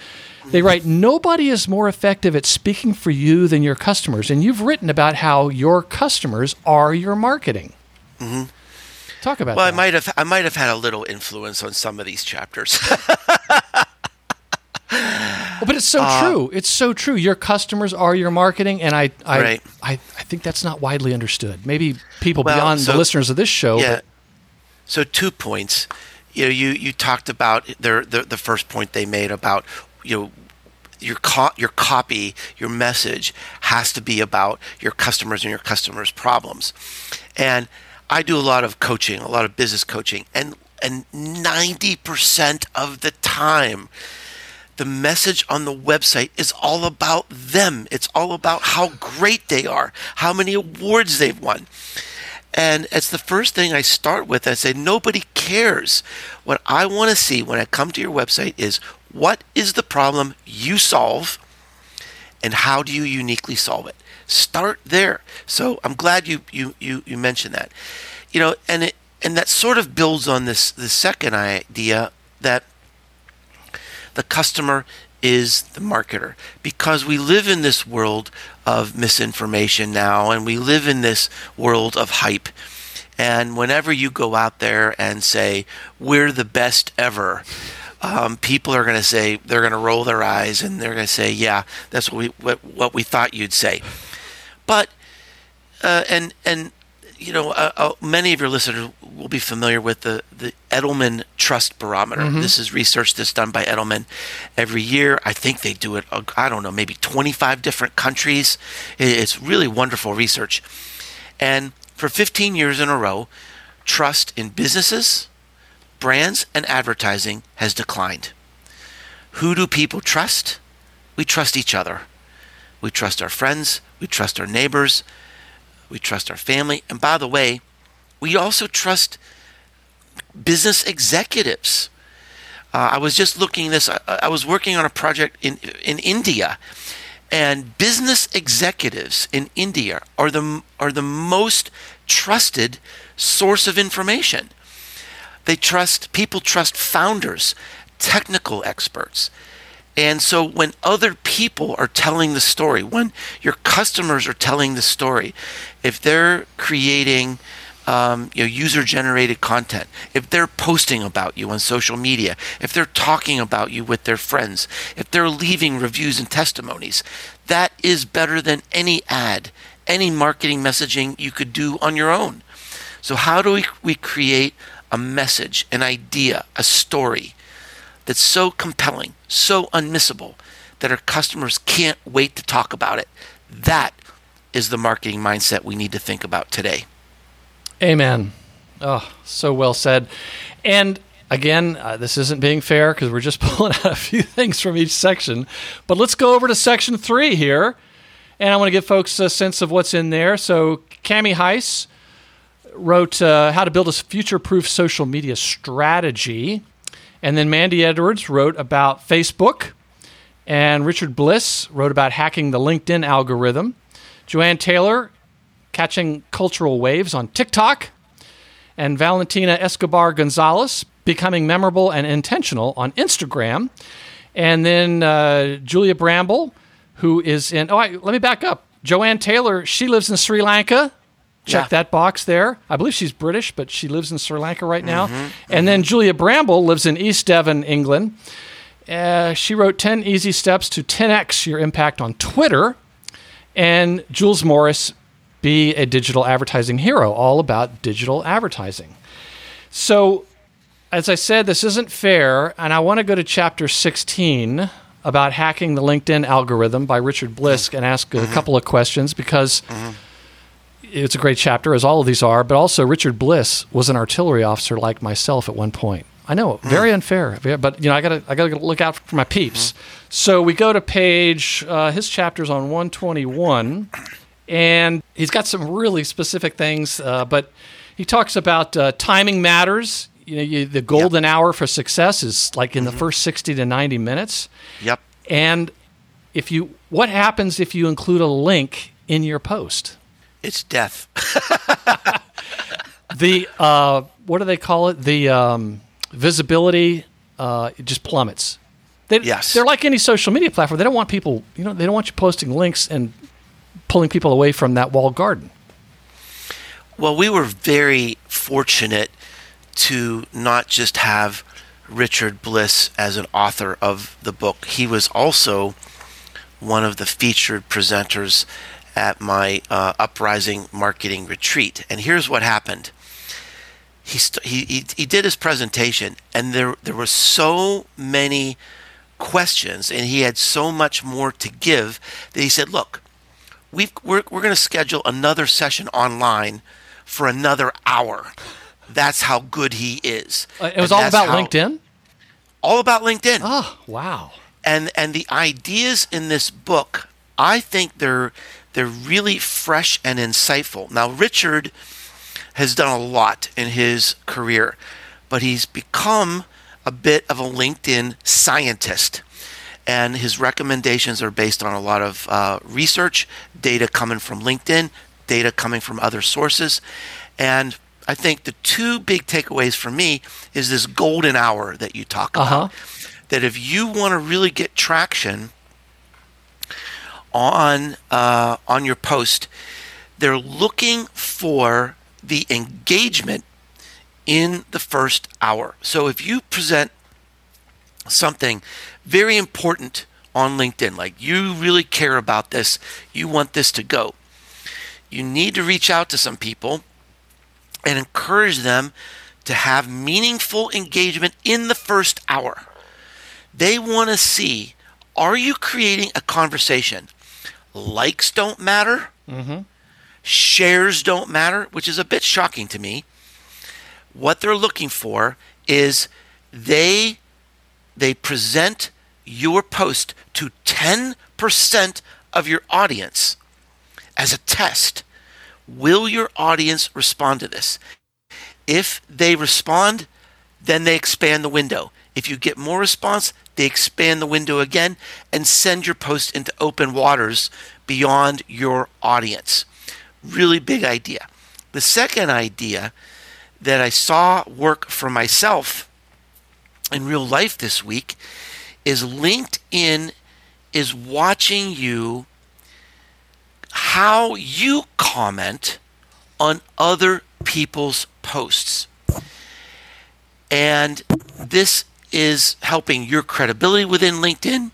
Speaker 3: They write nobody is more effective at speaking for you than your customers. And you've written about how your customers are your marketing.
Speaker 1: Hmm
Speaker 3: talk about
Speaker 1: Well, I might have I might have had a little influence on some of these chapters. [laughs]
Speaker 3: Well, but it's so
Speaker 1: Uh,
Speaker 3: true it's so true your customers are your marketing and i I,
Speaker 1: Right.
Speaker 3: I, I think that's not widely understood maybe people
Speaker 1: Well,
Speaker 3: beyond the listeners of this show
Speaker 1: yeah.
Speaker 3: but
Speaker 1: So two points. You know, you you talked about their the, the first point they made about you know your co- your copy, your message has to be about your customers and your customers' problems. And I do a lot of coaching, a lot of business coaching, and and 90% of the time the message on the website is all about them. It's all about how great they are, how many awards they've won. And it's the first thing I start with. I say, nobody cares. What I want to see when I come to your website is what is the problem you solve and how do you uniquely solve it? Start there. So I'm glad you, you, you, you mentioned that. You know, and it, and that sort of builds on this the second idea that the customer is the marketer because we live in this world of misinformation now and we live in this world of hype And whenever you go out there and say, we're the best ever, um, people are going to say, they're going to roll their eyes and they're going to say, yeah, that's what we, what, what we thought you'd say. But, uh, and, and, you know, uh, uh, many of your listeners will be familiar with the, the Edelman Trust Barometer.
Speaker 3: Mhm.
Speaker 1: This is research that's done by Edelman every year. I think they do it, uh, I don't know, maybe 25 different countries. It's really wonderful research. And for 15 years in a row, trust in businesses, brands, and advertising has declined. Who do people trust? We trust each other. We trust our friends. We trust our neighbors. We trust our family. And by the way, we also trust business executives. Uh, I was just looking this. I, I was working on a project in in India, and business executives in India are the are the most trusted source of information. They trust people trust founders, technical experts. And so when other people are telling the story, when your customers are telling the story, if they're creating um, you know, user-generated content, if they're posting about you on social media, if they're talking about you with their friends, if they're leaving reviews and testimonies, that is better than any ad, any marketing messaging you could do on your own. So how do we, we create a message, an idea, a story that's so compelling, so unmissable that our customers can't wait to talk about it? That is the marketing mindset we need to think about today.
Speaker 3: Amen. Oh, so well said. And again, uh, this isn't being fair because we're just [laughs] pulling out a few things from each section. But let's go over to section three here. And I want to give folks a sense of what's in there. So, Cami Heiss wrote uh, How to Build a Future Proof Social Media Strategy. And then Mandy Edwards wrote about Facebook. And Richard Bliss wrote about hacking the LinkedIn algorithm. Joanne Taylor, catching cultural waves on TikTok. And Valentina Escobar Gonzalez, becoming memorable and intentional on Instagram. And then uh, Julia Bramble, who is in, oh, I, let me back up. Joanne Taylor, she lives in Sri Lanka. Check
Speaker 1: Yeah.
Speaker 3: that box there. I believe she's British, but she lives in Sri Lanka right now.
Speaker 1: Mhm,
Speaker 3: And then Julia Bramble lives in East Devon, England. Uh, she wrote 10 Easy Steps to 10x Your Impact on Twitter. And Jules Morris, Be a Digital Advertising Hero, all about digital advertising. So, as I said, this isn't fair, and I want to go to chapter 16 about hacking the LinkedIn algorithm by Richard Bliss and ask a couple of questions because it's a great chapter, as all of these are, but also Richard Bliss was an artillery officer like myself at one point. I know, very unfair, but you know, I gotta, I gotta look out for my peeps. So we go to page, uh, his chapter's on 121, and he's got some really specific things, uh, but he talks about uh, timing matters. You know, you, the golden hour for success is like in the first 60 to 90 minutes.
Speaker 1: Yep.
Speaker 3: And if you, what happens if you include a link in your post?
Speaker 1: It's death. [laughs]
Speaker 3: the uh, what do they call it? The um, visibility uh, it just plummets. They,
Speaker 1: Yes.
Speaker 3: they're like any social media platform. They don't want people, you know, they don't want you posting links and pulling people away from that walled garden.
Speaker 1: Well, we were very fortunate to not just have Richard Bliss as an author of the book. He was also one of the featured presenters at my uh, Uprising Marketing Retreat. And here's what happened. He, st- he, he, he did his presentation, and there, there were so many questions, and he had so much more to give that he said, Look, we've, we're, we're going to schedule another session online for another hour. That's how good he is.
Speaker 3: Uh, it was all about
Speaker 1: how-
Speaker 3: LinkedIn.
Speaker 1: All about LinkedIn.
Speaker 3: Oh, wow.
Speaker 1: And and the ideas in this book, I think they're they're really fresh and insightful. Now Richard has done a lot in his career, but he's become a bit of a LinkedIn scientist. And his recommendations are based on a lot of uh, research, data coming from LinkedIn, data coming from other sources. And I think the two big takeaways for me is this golden hour that you talk about. That if you want to really get traction on uh, on your post, they're looking for the engagement in the first hour. So if you present something very important on LinkedIn, like you really care about this, you want this to go, you need to reach out to some people and encourage them to have meaningful engagement in the first hour. They want to see are you creating a conversation? Likes don't matter.
Speaker 3: Mm-hmm.
Speaker 1: Shares don't matter, which is a bit shocking to me. What they're looking for is they they present your post to 10% of your audience as a test. Will your audience respond to this? If they respond, then they expand the window. If you get more response, they expand the window again and send your post into open waters beyond your audience. Really big idea. The second idea that I saw work for myself in real life this week is LinkedIn is watching you how you comment on other people's posts. And this is helping your credibility within LinkedIn,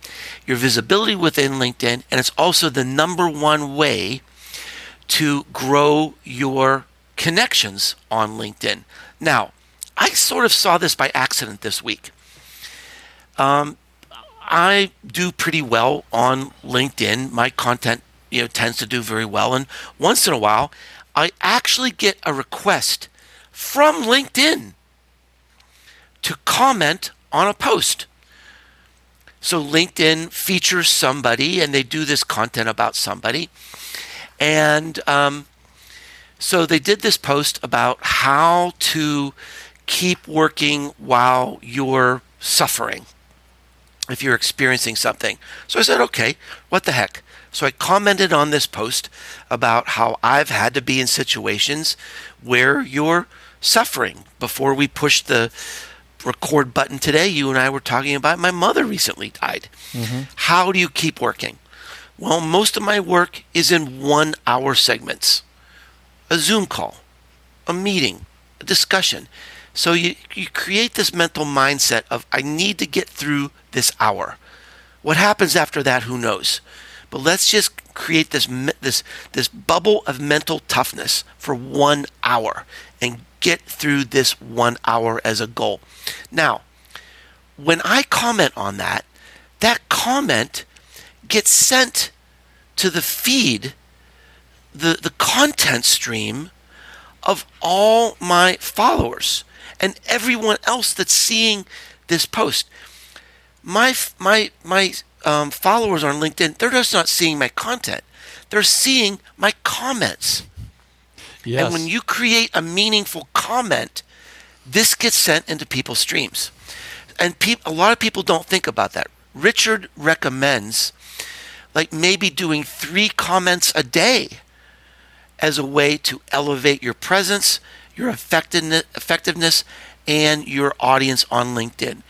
Speaker 1: your visibility within LinkedIn, and it's also the number one way to grow your connections on LinkedIn. Now, I sort of saw this by accident this week. Um, I do pretty well on LinkedIn. My content, you know, tends to do very well, and once in a while, I actually get a request from LinkedIn to comment on a post. So LinkedIn features somebody, and they do this content about somebody, and um, so they did this post about how to keep working while you're suffering if you're experiencing something. So I said, okay, what the heck? So I commented on this post about how I've had to be in situations where you're suffering. Before we push the record button today, you and I were talking about my mother recently died.
Speaker 3: Mm-hmm.
Speaker 1: How do you keep working? Well, most of my work is in one hour segments a Zoom call, a meeting, a discussion. So you, you create this mental mindset of, I need to get through this hour. What happens after that, who knows? But let's just create this, this, this bubble of mental toughness for one hour and get through this one hour as a goal. Now, when I comment on that, that comment gets sent to the feed, the, the content stream of all my followers and everyone else that's seeing this post. My my my um, followers on LinkedIn, they're just not seeing my content; they're seeing my comments.
Speaker 3: Yes.
Speaker 1: And when you create a meaningful comment, this gets sent into people's streams. And pe- a lot of people don't think about that. Richard recommends like maybe doing three comments a day as a way to elevate your presence, your effectiveness, and your audience on LinkedIn.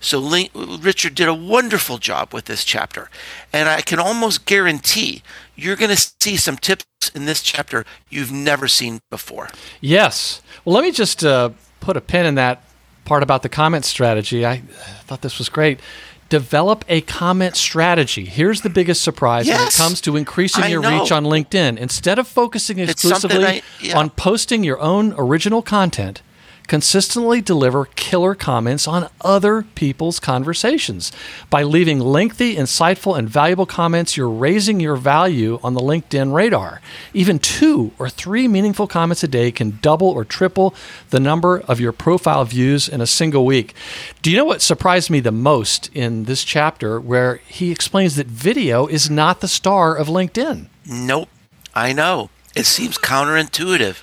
Speaker 1: So Link, Richard did a wonderful job with this chapter, and I can almost guarantee you're going to see some tips in this chapter you've never seen before.
Speaker 3: Yes. Well, let me just uh, put a pin in that part about the comment strategy. I thought this was great. Develop a comment strategy. Here's the biggest surprise
Speaker 1: yes,
Speaker 3: when it comes to increasing
Speaker 1: I
Speaker 3: your
Speaker 1: know.
Speaker 3: reach on LinkedIn. Instead of focusing exclusively
Speaker 1: I, yeah.
Speaker 3: on posting your own original content, consistently deliver killer comments on other people's conversations. By leaving lengthy, insightful, and valuable comments, you're raising your value on the LinkedIn radar. Even two or three meaningful comments a day can double or triple the number of your profile views in a single week. Do you know what surprised me the most in this chapter where he explains that video is not the star of LinkedIn?
Speaker 1: Nope. I know. It seems counterintuitive,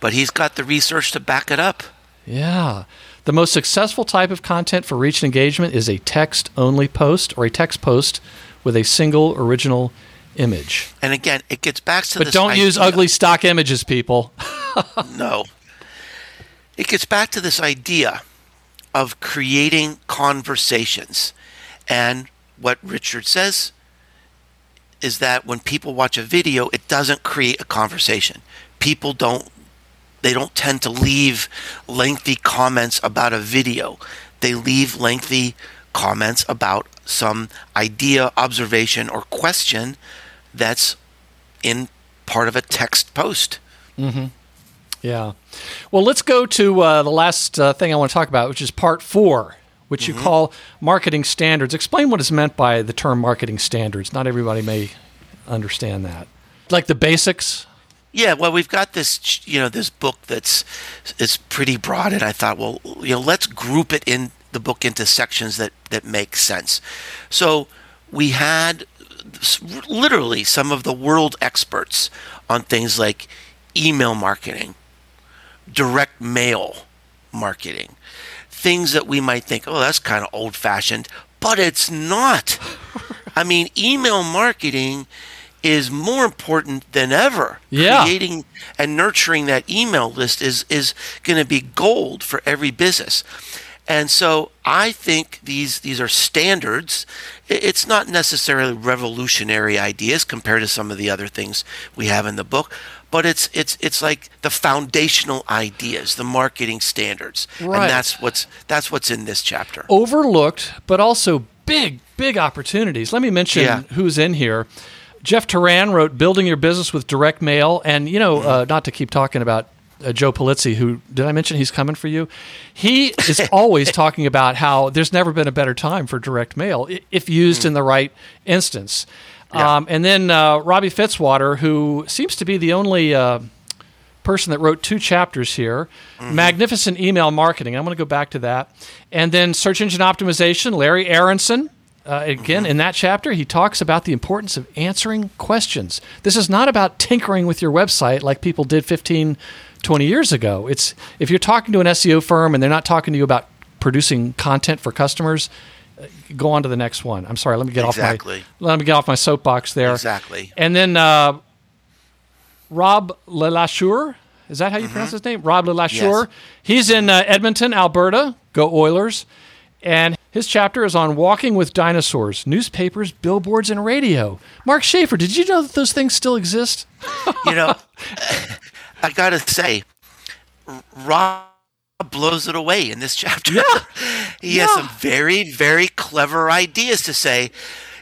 Speaker 1: but he's got the research to back it up.
Speaker 3: Yeah. The most successful type of content for reach and engagement is a text only post or a text post with a single original image.
Speaker 1: And again, it gets back to
Speaker 3: But don't use ugly stock images, people. [laughs]
Speaker 1: no. It gets back to this idea of creating conversations. And what Richard says is that when people watch a video, it doesn't create a conversation. People don't they don't tend to leave lengthy comments about a video. They leave lengthy comments about some idea, observation, or question that's in part of a text post.
Speaker 3: Mm-hmm. Yeah. Well, let's go to uh, the last uh, thing I want to talk about, which is part four, which
Speaker 1: Mm-hmm.
Speaker 3: you call marketing standards. Explain what is meant by the term marketing standards. Not everybody may understand that. Like the basics.
Speaker 1: Yeah, well, we've got this, you know, this book that's is pretty broad, and I thought, well, you know, let's group it in the book into sections that that make sense. So we had literally some of the world experts on things like email marketing, direct mail marketing, things that we might think, oh, that's kind of old fashioned, but it's not. [laughs] I mean, email marketing is more important than ever.
Speaker 3: Yeah.
Speaker 1: Creating and nurturing that email list is is going to be gold for every business. And so I think these these are standards. It's not necessarily revolutionary ideas compared to some of the other things we have in the book, but it's it's it's like the foundational ideas, the marketing standards.
Speaker 3: Right.
Speaker 1: And that's what's that's what's in this chapter.
Speaker 3: Overlooked, but also big, big opportunities. Let me mention
Speaker 1: Yeah.
Speaker 3: who's in here. Jeff Turan wrote Building Your Business with Direct Mail. And, you know, uh, not to keep talking about uh, Joe Pulizzi, who did I mention he's coming for you? He is [laughs] always talking about how there's never been a better time for direct mail if used in the right instance. Um, and then uh, Robbie Fitzwater, who seems to be the only uh, person that wrote two chapters here Magnificent Email Marketing. I'm going to go back to that. And then Search Engine Optimization, Larry Aronson. Uh, again, in that chapter, he talks about the importance of answering questions. This is not about tinkering with your website like people did 15, 20 years ago. It's if you're talking to an SEO firm and they're not talking to you about producing content for customers, uh, go on to the next one. I'm sorry, let me get
Speaker 1: Exactly.
Speaker 3: off my let me get off my soapbox there.
Speaker 1: Exactly.
Speaker 3: And then uh, Rob Lelacheur, is that how you pronounce his name? Rob Lelacheur.
Speaker 1: Yes.
Speaker 3: He's in uh, Edmonton, Alberta. Go Oilers. And his chapter is on walking with dinosaurs, newspapers, billboards, and radio. Mark Schaefer, did you know that those things still exist?
Speaker 1: you know, [laughs] I gotta say, Rob blows it away in this chapter. [laughs] he has some very, very clever ideas to say.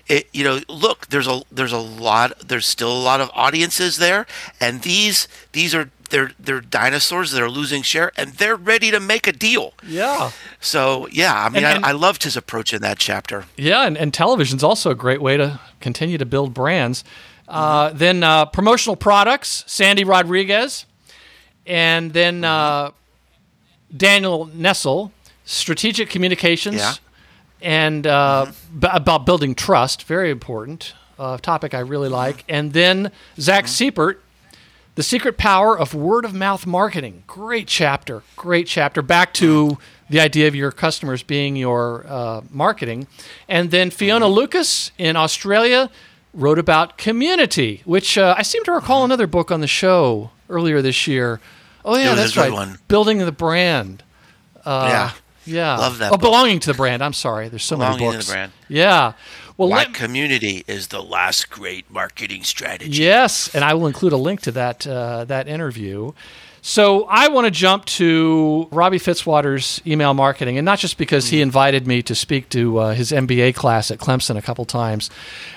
Speaker 1: It, you know, look, there's a there's a lot, there's still a lot of audiences there, and these these are they're they're dinosaurs that are losing share, and they're ready to make a deal.
Speaker 3: Yeah.
Speaker 1: So yeah, I mean,
Speaker 3: And- and-
Speaker 1: I, I loved his approach in that chapter.
Speaker 3: Yeah, and, and television's also a great way to continue to build brands. Uh, then uh, promotional products, Sandy Rodriguez, and then uh, Daniel Nestle, strategic communications,
Speaker 1: Yeah.
Speaker 3: and uh, b- about building trust, very important uh, topic I really like. And then Zach Seipert, the secret power of word of mouth marketing. Great chapter. Great chapter. Back to the idea of your customers being your uh, marketing. And then Fiona Lucas in Australia wrote about community, which uh, I seem to recall another book on the show earlier this year. Oh, yeah,
Speaker 1: It was a
Speaker 3: that's right.
Speaker 1: one.
Speaker 3: Building the brand. Uh,
Speaker 1: Yeah.
Speaker 3: Yeah.
Speaker 1: Love that
Speaker 3: Oh,
Speaker 1: book.
Speaker 3: belonging to the brand. I'm sorry. There's so
Speaker 1: Belonging
Speaker 3: many
Speaker 1: to
Speaker 3: books.
Speaker 1: the brand.
Speaker 3: Yeah. Well,
Speaker 1: Why
Speaker 3: let,
Speaker 1: community is the last great marketing strategy.
Speaker 3: Yes, and I will include a link to that uh, that interview. So I want to jump to Robbie Fitzwater's email marketing, and not just because he invited me to speak to uh, his MBA class at Clemson a couple times,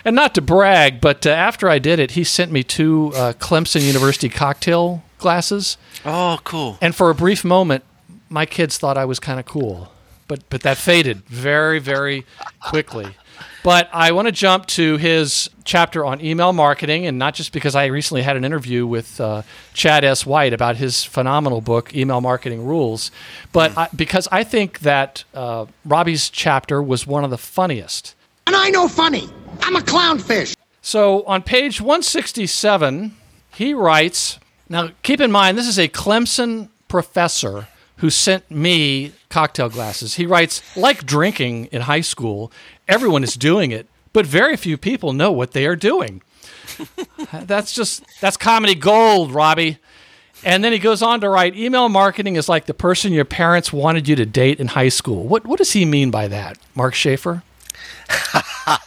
Speaker 3: and not to brag, but uh, after I did it, he sent me two uh, Clemson University cocktail glasses,
Speaker 1: Oh, cool.
Speaker 3: and for a brief moment, my kids thought I was kind of cool, but but that faded very very quickly. But I want to jump to his chapter on email marketing, and not just because I recently had an interview with uh, Chad S. White about his phenomenal book, Email Marketing Rules, but I, because I think that uh, Robbie's chapter was one of the funniest.
Speaker 12: And I know funny. I'm a clownfish.
Speaker 3: So on page 167, he writes Now, keep in mind, this is a Clemson professor who sent me cocktail glasses. He writes, like drinking in high school, everyone is doing it, but very few people know what they are doing. [laughs] that's just, that's comedy gold, Robbie. And then he goes on to write, email marketing is like the person your parents wanted you to date in high school. What, what does he mean by that, Mark Schaefer? [laughs]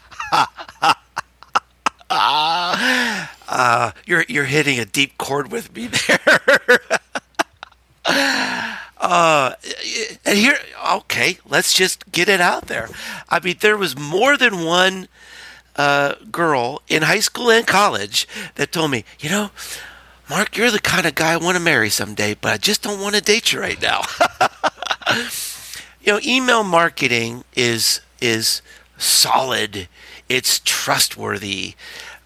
Speaker 1: Uh, you're you're hitting a deep chord with me there. [laughs] Uh, and here, okay, let's just get it out there. I mean, there was more than one uh, girl in high school and college that told me, you know, Mark, you're the kind of guy I want to marry someday, but I just don't want to date you right now. [laughs] you know, email marketing is is solid. It's trustworthy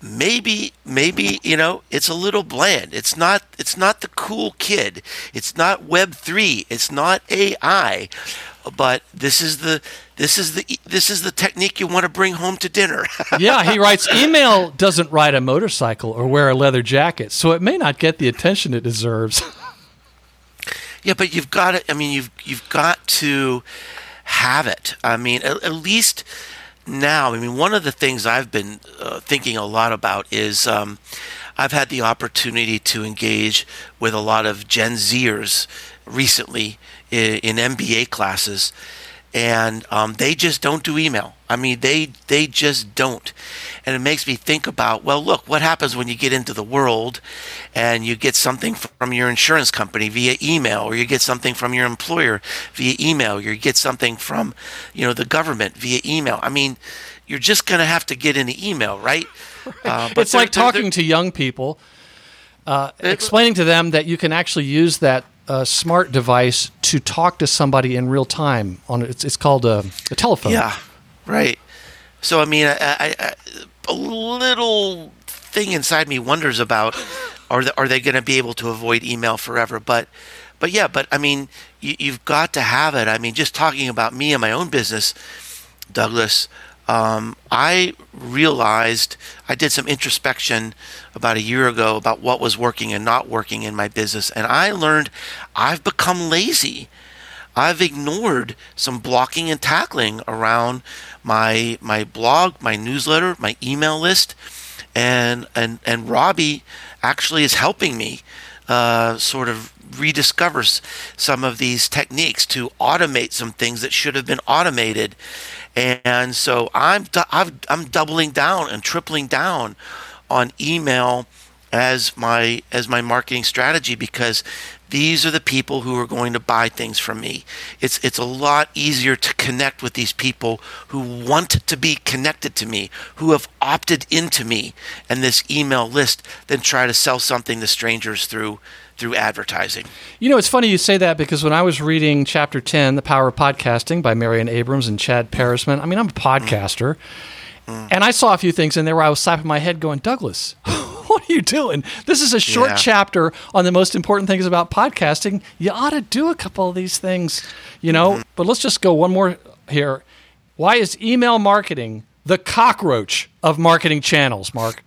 Speaker 1: maybe maybe you know it's a little bland. It's not it's not the cool kid. It's not web 3 it's not ai but this is the this is the this is the technique you want to bring home to dinner. [laughs]
Speaker 3: Yeah he writes email doesn't ride a motorcycle or wear a leather jacket so it may not get the attention it deserves. [laughs]
Speaker 1: Yeah but you've got to i mean you've you've got to have it. I mean at, at least now, I mean, one of the things I've been uh, thinking a lot about is um, I've had the opportunity to engage with a lot of Gen Zers recently in, in MBA classes, and um, they just don't do email. I mean, they they just don't, and it makes me think about well, look, what happens when you get into the world, and you get something from your insurance company via email, or you get something from your employer via email, or you get something from, you know, the government via email. I mean, you're just going to have to get into email, right? [laughs]
Speaker 3: right. Uh, it's like talking to young people, uh, explaining to them that you can actually use that a smart device to talk to somebody in real time on it's it's called a, a telephone.
Speaker 1: Yeah, right. So I mean, I, I, I, a little thing inside me wonders about are they, are they going to be able to avoid email forever? But but yeah, but I mean, you, you've got to have it. I mean, just talking about me and my own business, Douglas um, I realized I did some introspection about a year ago about what was working and not working in my business, and I learned I've become lazy. I've ignored some blocking and tackling around my my blog, my newsletter, my email list, and and and Robbie actually is helping me uh, sort of rediscover some of these techniques to automate some things that should have been automated. And so I'm i am doubling down and tripling down on email as my as my marketing strategy because these are the people who are going to buy things from me. It's it's a lot easier to connect with these people who want to be connected to me, who have opted into me and this email list than try to sell something to strangers through through advertising.
Speaker 3: You know, it's funny you say that because when I was reading chapter 10, The Power of Podcasting by Marian Abrams and Chad Peresman, I mean, I'm a podcaster. Mm. And I saw a few things in there where I was slapping my head going, Douglas, [gasps] [gasps] [gasps] [laughs] what are you doing? This is a short yeah. chapter on the most important things about podcasting. You ought to do a couple of these things, you know? Mm-hmm. But let's just go one more here. Why is email marketing the cockroach of marketing channels, Mark?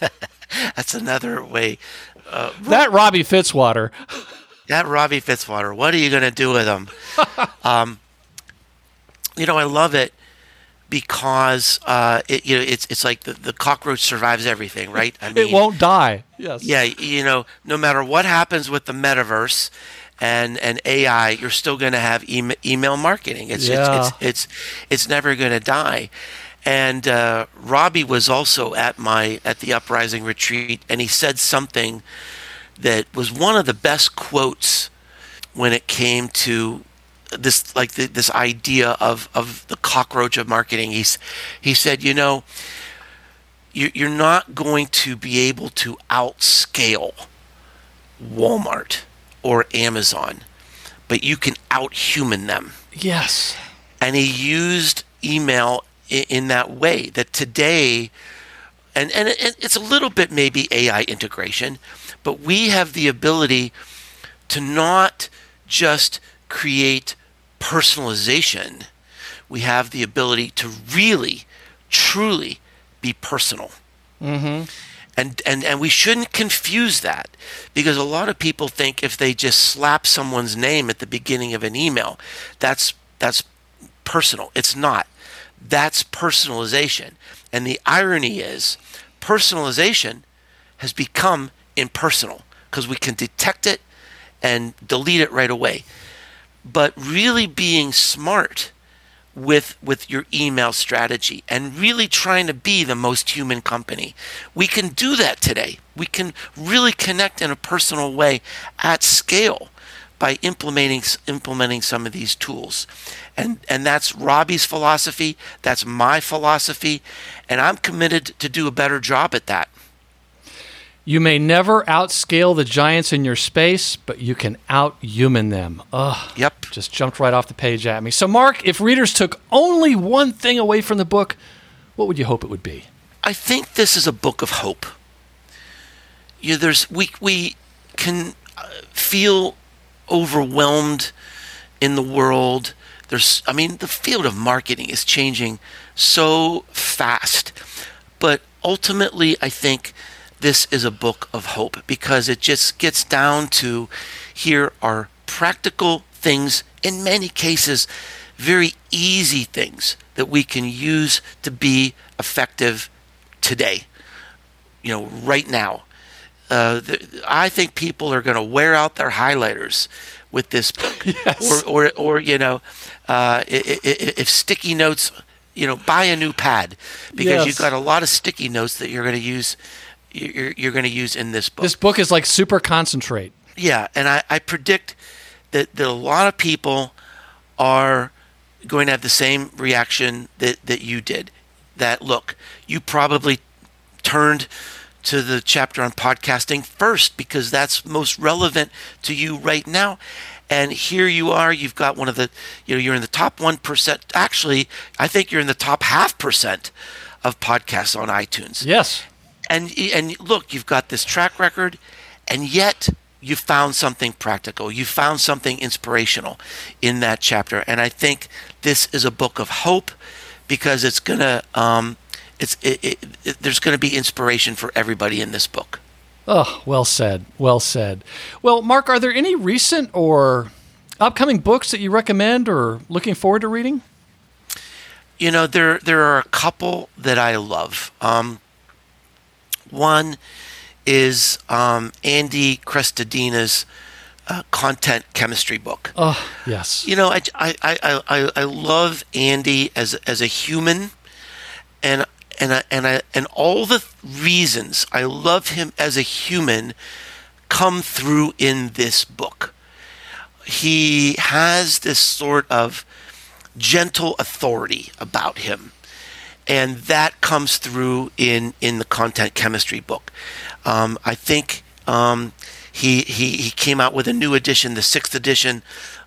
Speaker 3: [laughs]
Speaker 1: That's another way
Speaker 3: uh, [laughs] that Robbie Fitzwater.
Speaker 1: That Robbie Fitzwater. What are you going to do with him? um, you know, I love it because uh, it, you know it's it's like the, the cockroach survives everything, [laughs] right?
Speaker 3: I mean, it won't die. Yes.
Speaker 1: Yeah, you know, no matter what happens with the metaverse and and AI, you're still going to have e- email marketing. It's, yeah. it's, it's it's it's never going to die. And uh, Robbie was also at my at the uprising retreat, and he said something that was one of the best quotes when it came to this like the, this idea of of the cockroach of marketing. He's he said, you know, you, you're not going to be able to outscale Walmart or Amazon, but you can outhuman them.
Speaker 3: Yes.
Speaker 1: And he used email in, that way. That today, and, and it's a little bit maybe AI integration, but we have the ability to not just create personalization, we have the ability to really, truly be personal.
Speaker 3: Mm-hmm.
Speaker 1: And, and, and we shouldn't confuse that because a lot of people think if they just slap someone's name at the beginning of an email, that's, that's personal. It's not. That's personalization. And the irony is, personalization has become impersonal because we can detect it and delete it right away. But really being smart with with your email strategy and really trying to be the most human company. We can do that today. We can really connect in a personal way at scale by implementing implementing some of these tools. And and that's Robbie's philosophy, that's my philosophy, and I'm committed to do a better job at that.
Speaker 3: You may never outscale the giants in your space, but you can outhuman them. Ugh.
Speaker 1: Yep.
Speaker 3: Just jumped right off the page at me. So, Mark, if readers took only one thing away from the book, what would you hope it would be?
Speaker 1: I think this is a book of hope. You, there's we we can uh, feel overwhelmed in the world. There's, I mean, the field of marketing is changing so fast, but ultimately, I think this is a book of hope because it just gets down to here are practical things, in many cases, very easy things that we can use to be effective today, you know, right now. Uh, I think people are going to wear out their highlighters with this book, [laughs]
Speaker 3: yes.
Speaker 1: or, or, or you know, uh, if, if sticky notes, you know, buy a new pad because
Speaker 3: Yes.
Speaker 1: you've got a lot of sticky notes that you're going to use. You're, you're going to use in this book.
Speaker 3: This book is like super concentrate.
Speaker 1: Yeah, and I, I predict that, that a lot of people are going to have the same reaction that, that you did. That look, you probably turned to the chapter on podcasting first because that's most relevant to you right now. And here you are, you've got one of the, you know, you're in the top 1%. Actually, I think you're in the top half percent of podcasts on iTunes
Speaker 3: Yes.
Speaker 1: And and look, you've got this track record, and yet you found something practical. You found something inspirational in that chapter, and I think this is a book of hope because it's gonna um, it's it, it, it, there's gonna be inspiration for everybody in this book.
Speaker 3: Oh, well said. Well said. Well, Mark, are there any recent or upcoming books that you recommend or looking forward to reading?
Speaker 1: You know, there there are a couple that I love. Um, one is um, Andy Crestodina's uh, content chemistry book.
Speaker 3: Oh, yes.
Speaker 1: You know, I, I, I, I, I love Andy as as a human, and and I, and I, and all the reasons I love him as a human come through in this book. He has this sort of gentle authority about him and that comes through in in the content chemistry book. Um, I think um, he, he he came out with a new edition, the sixth edition,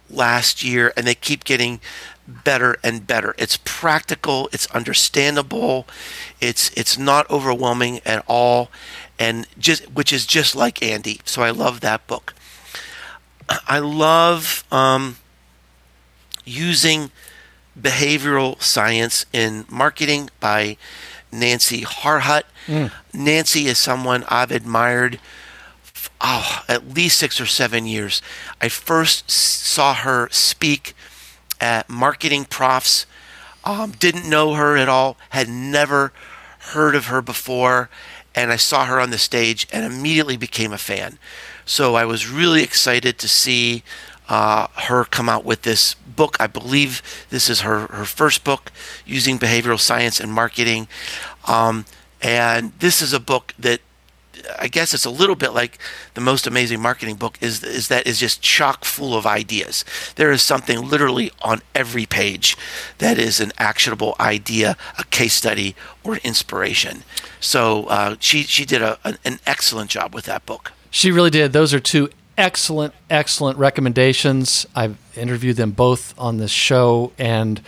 Speaker 1: last year, and they keep getting better and better. It's practical, it's understandable, it's it's not overwhelming at all, and just which is just like Andy. So I love that book. [clears throat] I love um, using behavioral science in marketing by Nancy Harhut.
Speaker 3: Mm.
Speaker 1: Nancy is someone I've admired oh, at least six or seven years. I first saw her speak at Marketing Profs. Um, didn't know her at all, had never heard of her before, and I saw her on the stage and immediately became a fan. So I was really excited to see uh, her come out with this book. I believe this is her, her first book using behavioral science and marketing. Um, and this is a book that I guess it's a little bit like the most amazing marketing book is is that is just chock full of ideas. There is something literally on every page that is an actionable idea, a case study, or inspiration. So uh, she she did a, an, an excellent job with that book.
Speaker 3: She really did. Those are two excellent, excellent recommendations. I've interviewed them both on this show, and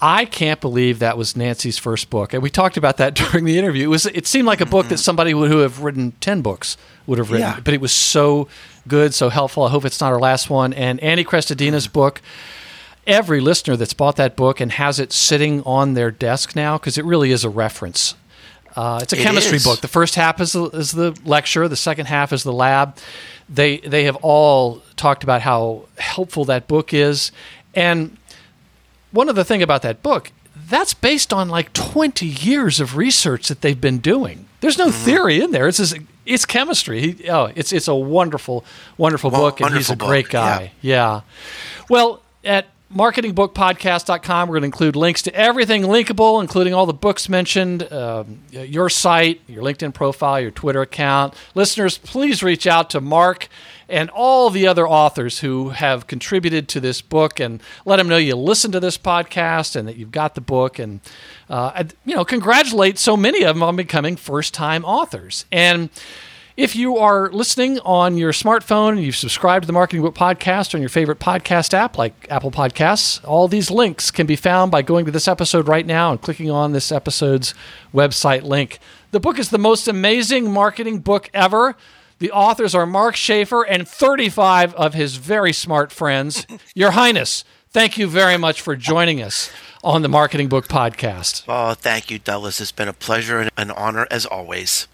Speaker 3: I can't believe that was Nancy's first book. And we talked about that [laughs] during the interview. It was. It seemed like a book that mm-hmm. somebody would who have written ten books would have written,
Speaker 1: Yeah.
Speaker 3: but it was so good, so helpful. I hope it's not our last one. And Annie Crestodina's mm-hmm. book. Every listener that's bought that book and has it sitting on their desk now, because it really is a reference. Uh, it's a
Speaker 1: It
Speaker 3: chemistry
Speaker 1: is.
Speaker 3: book. The first half is the, is the lecture. The second half is the lab. They they have all talked about how helpful that book is, and one other thing about that book that's based on like 20 years of research that they've been doing. There's no
Speaker 1: Mm-hmm.
Speaker 3: theory in there. It's just, it's chemistry. He, oh, it's it's a wonderful wonderful
Speaker 1: Well,
Speaker 3: book, and he's a
Speaker 1: wonderful
Speaker 3: great
Speaker 1: book,
Speaker 3: guy. Yeah. Well, at marketingbookpodcast.com. We're going to include links to everything linkable, including all the books mentioned, um, your site, your LinkedIn profile, your Twitter account. Listeners, please reach out to Mark and all the other authors who have contributed to this book and let them know you listened to this podcast and that you've got the book and uh, you know congratulate so many of them on becoming first time authors and if you are listening on your smartphone and you've subscribed to the Marketing Book Podcast on your favorite podcast app like Apple Podcasts, all these links can be found by going to this episode right now and clicking on this episode's website link. The book is the most amazing marketing book ever. The authors are Mark Schaefer and 35 of his very smart friends. [coughs] Your Highness, thank you very much for joining us on the Marketing Book Podcast.
Speaker 1: Oh, thank you, Douglas. It's been a pleasure and an honor as always.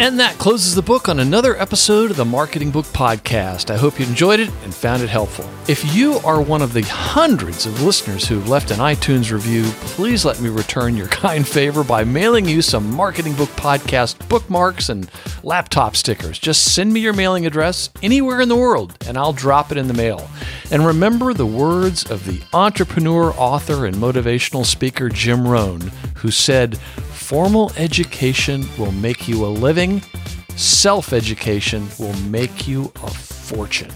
Speaker 3: And that closes the book on another episode of the Marketing Book Podcast. I hope you enjoyed it and found it helpful. If you are one of the hundreds of listeners who've left an iTunes review, please let me return your [laughs] kind favor by mailing you some Marketing Book Podcast bookmarks and laptop stickers. Just send me your mailing address anywhere in the world and I'll drop it in the mail. And remember the words of the entrepreneur, author, and motivational speaker Jim Rohn, who said, Formal education will make you a living, self education will make you a fortune.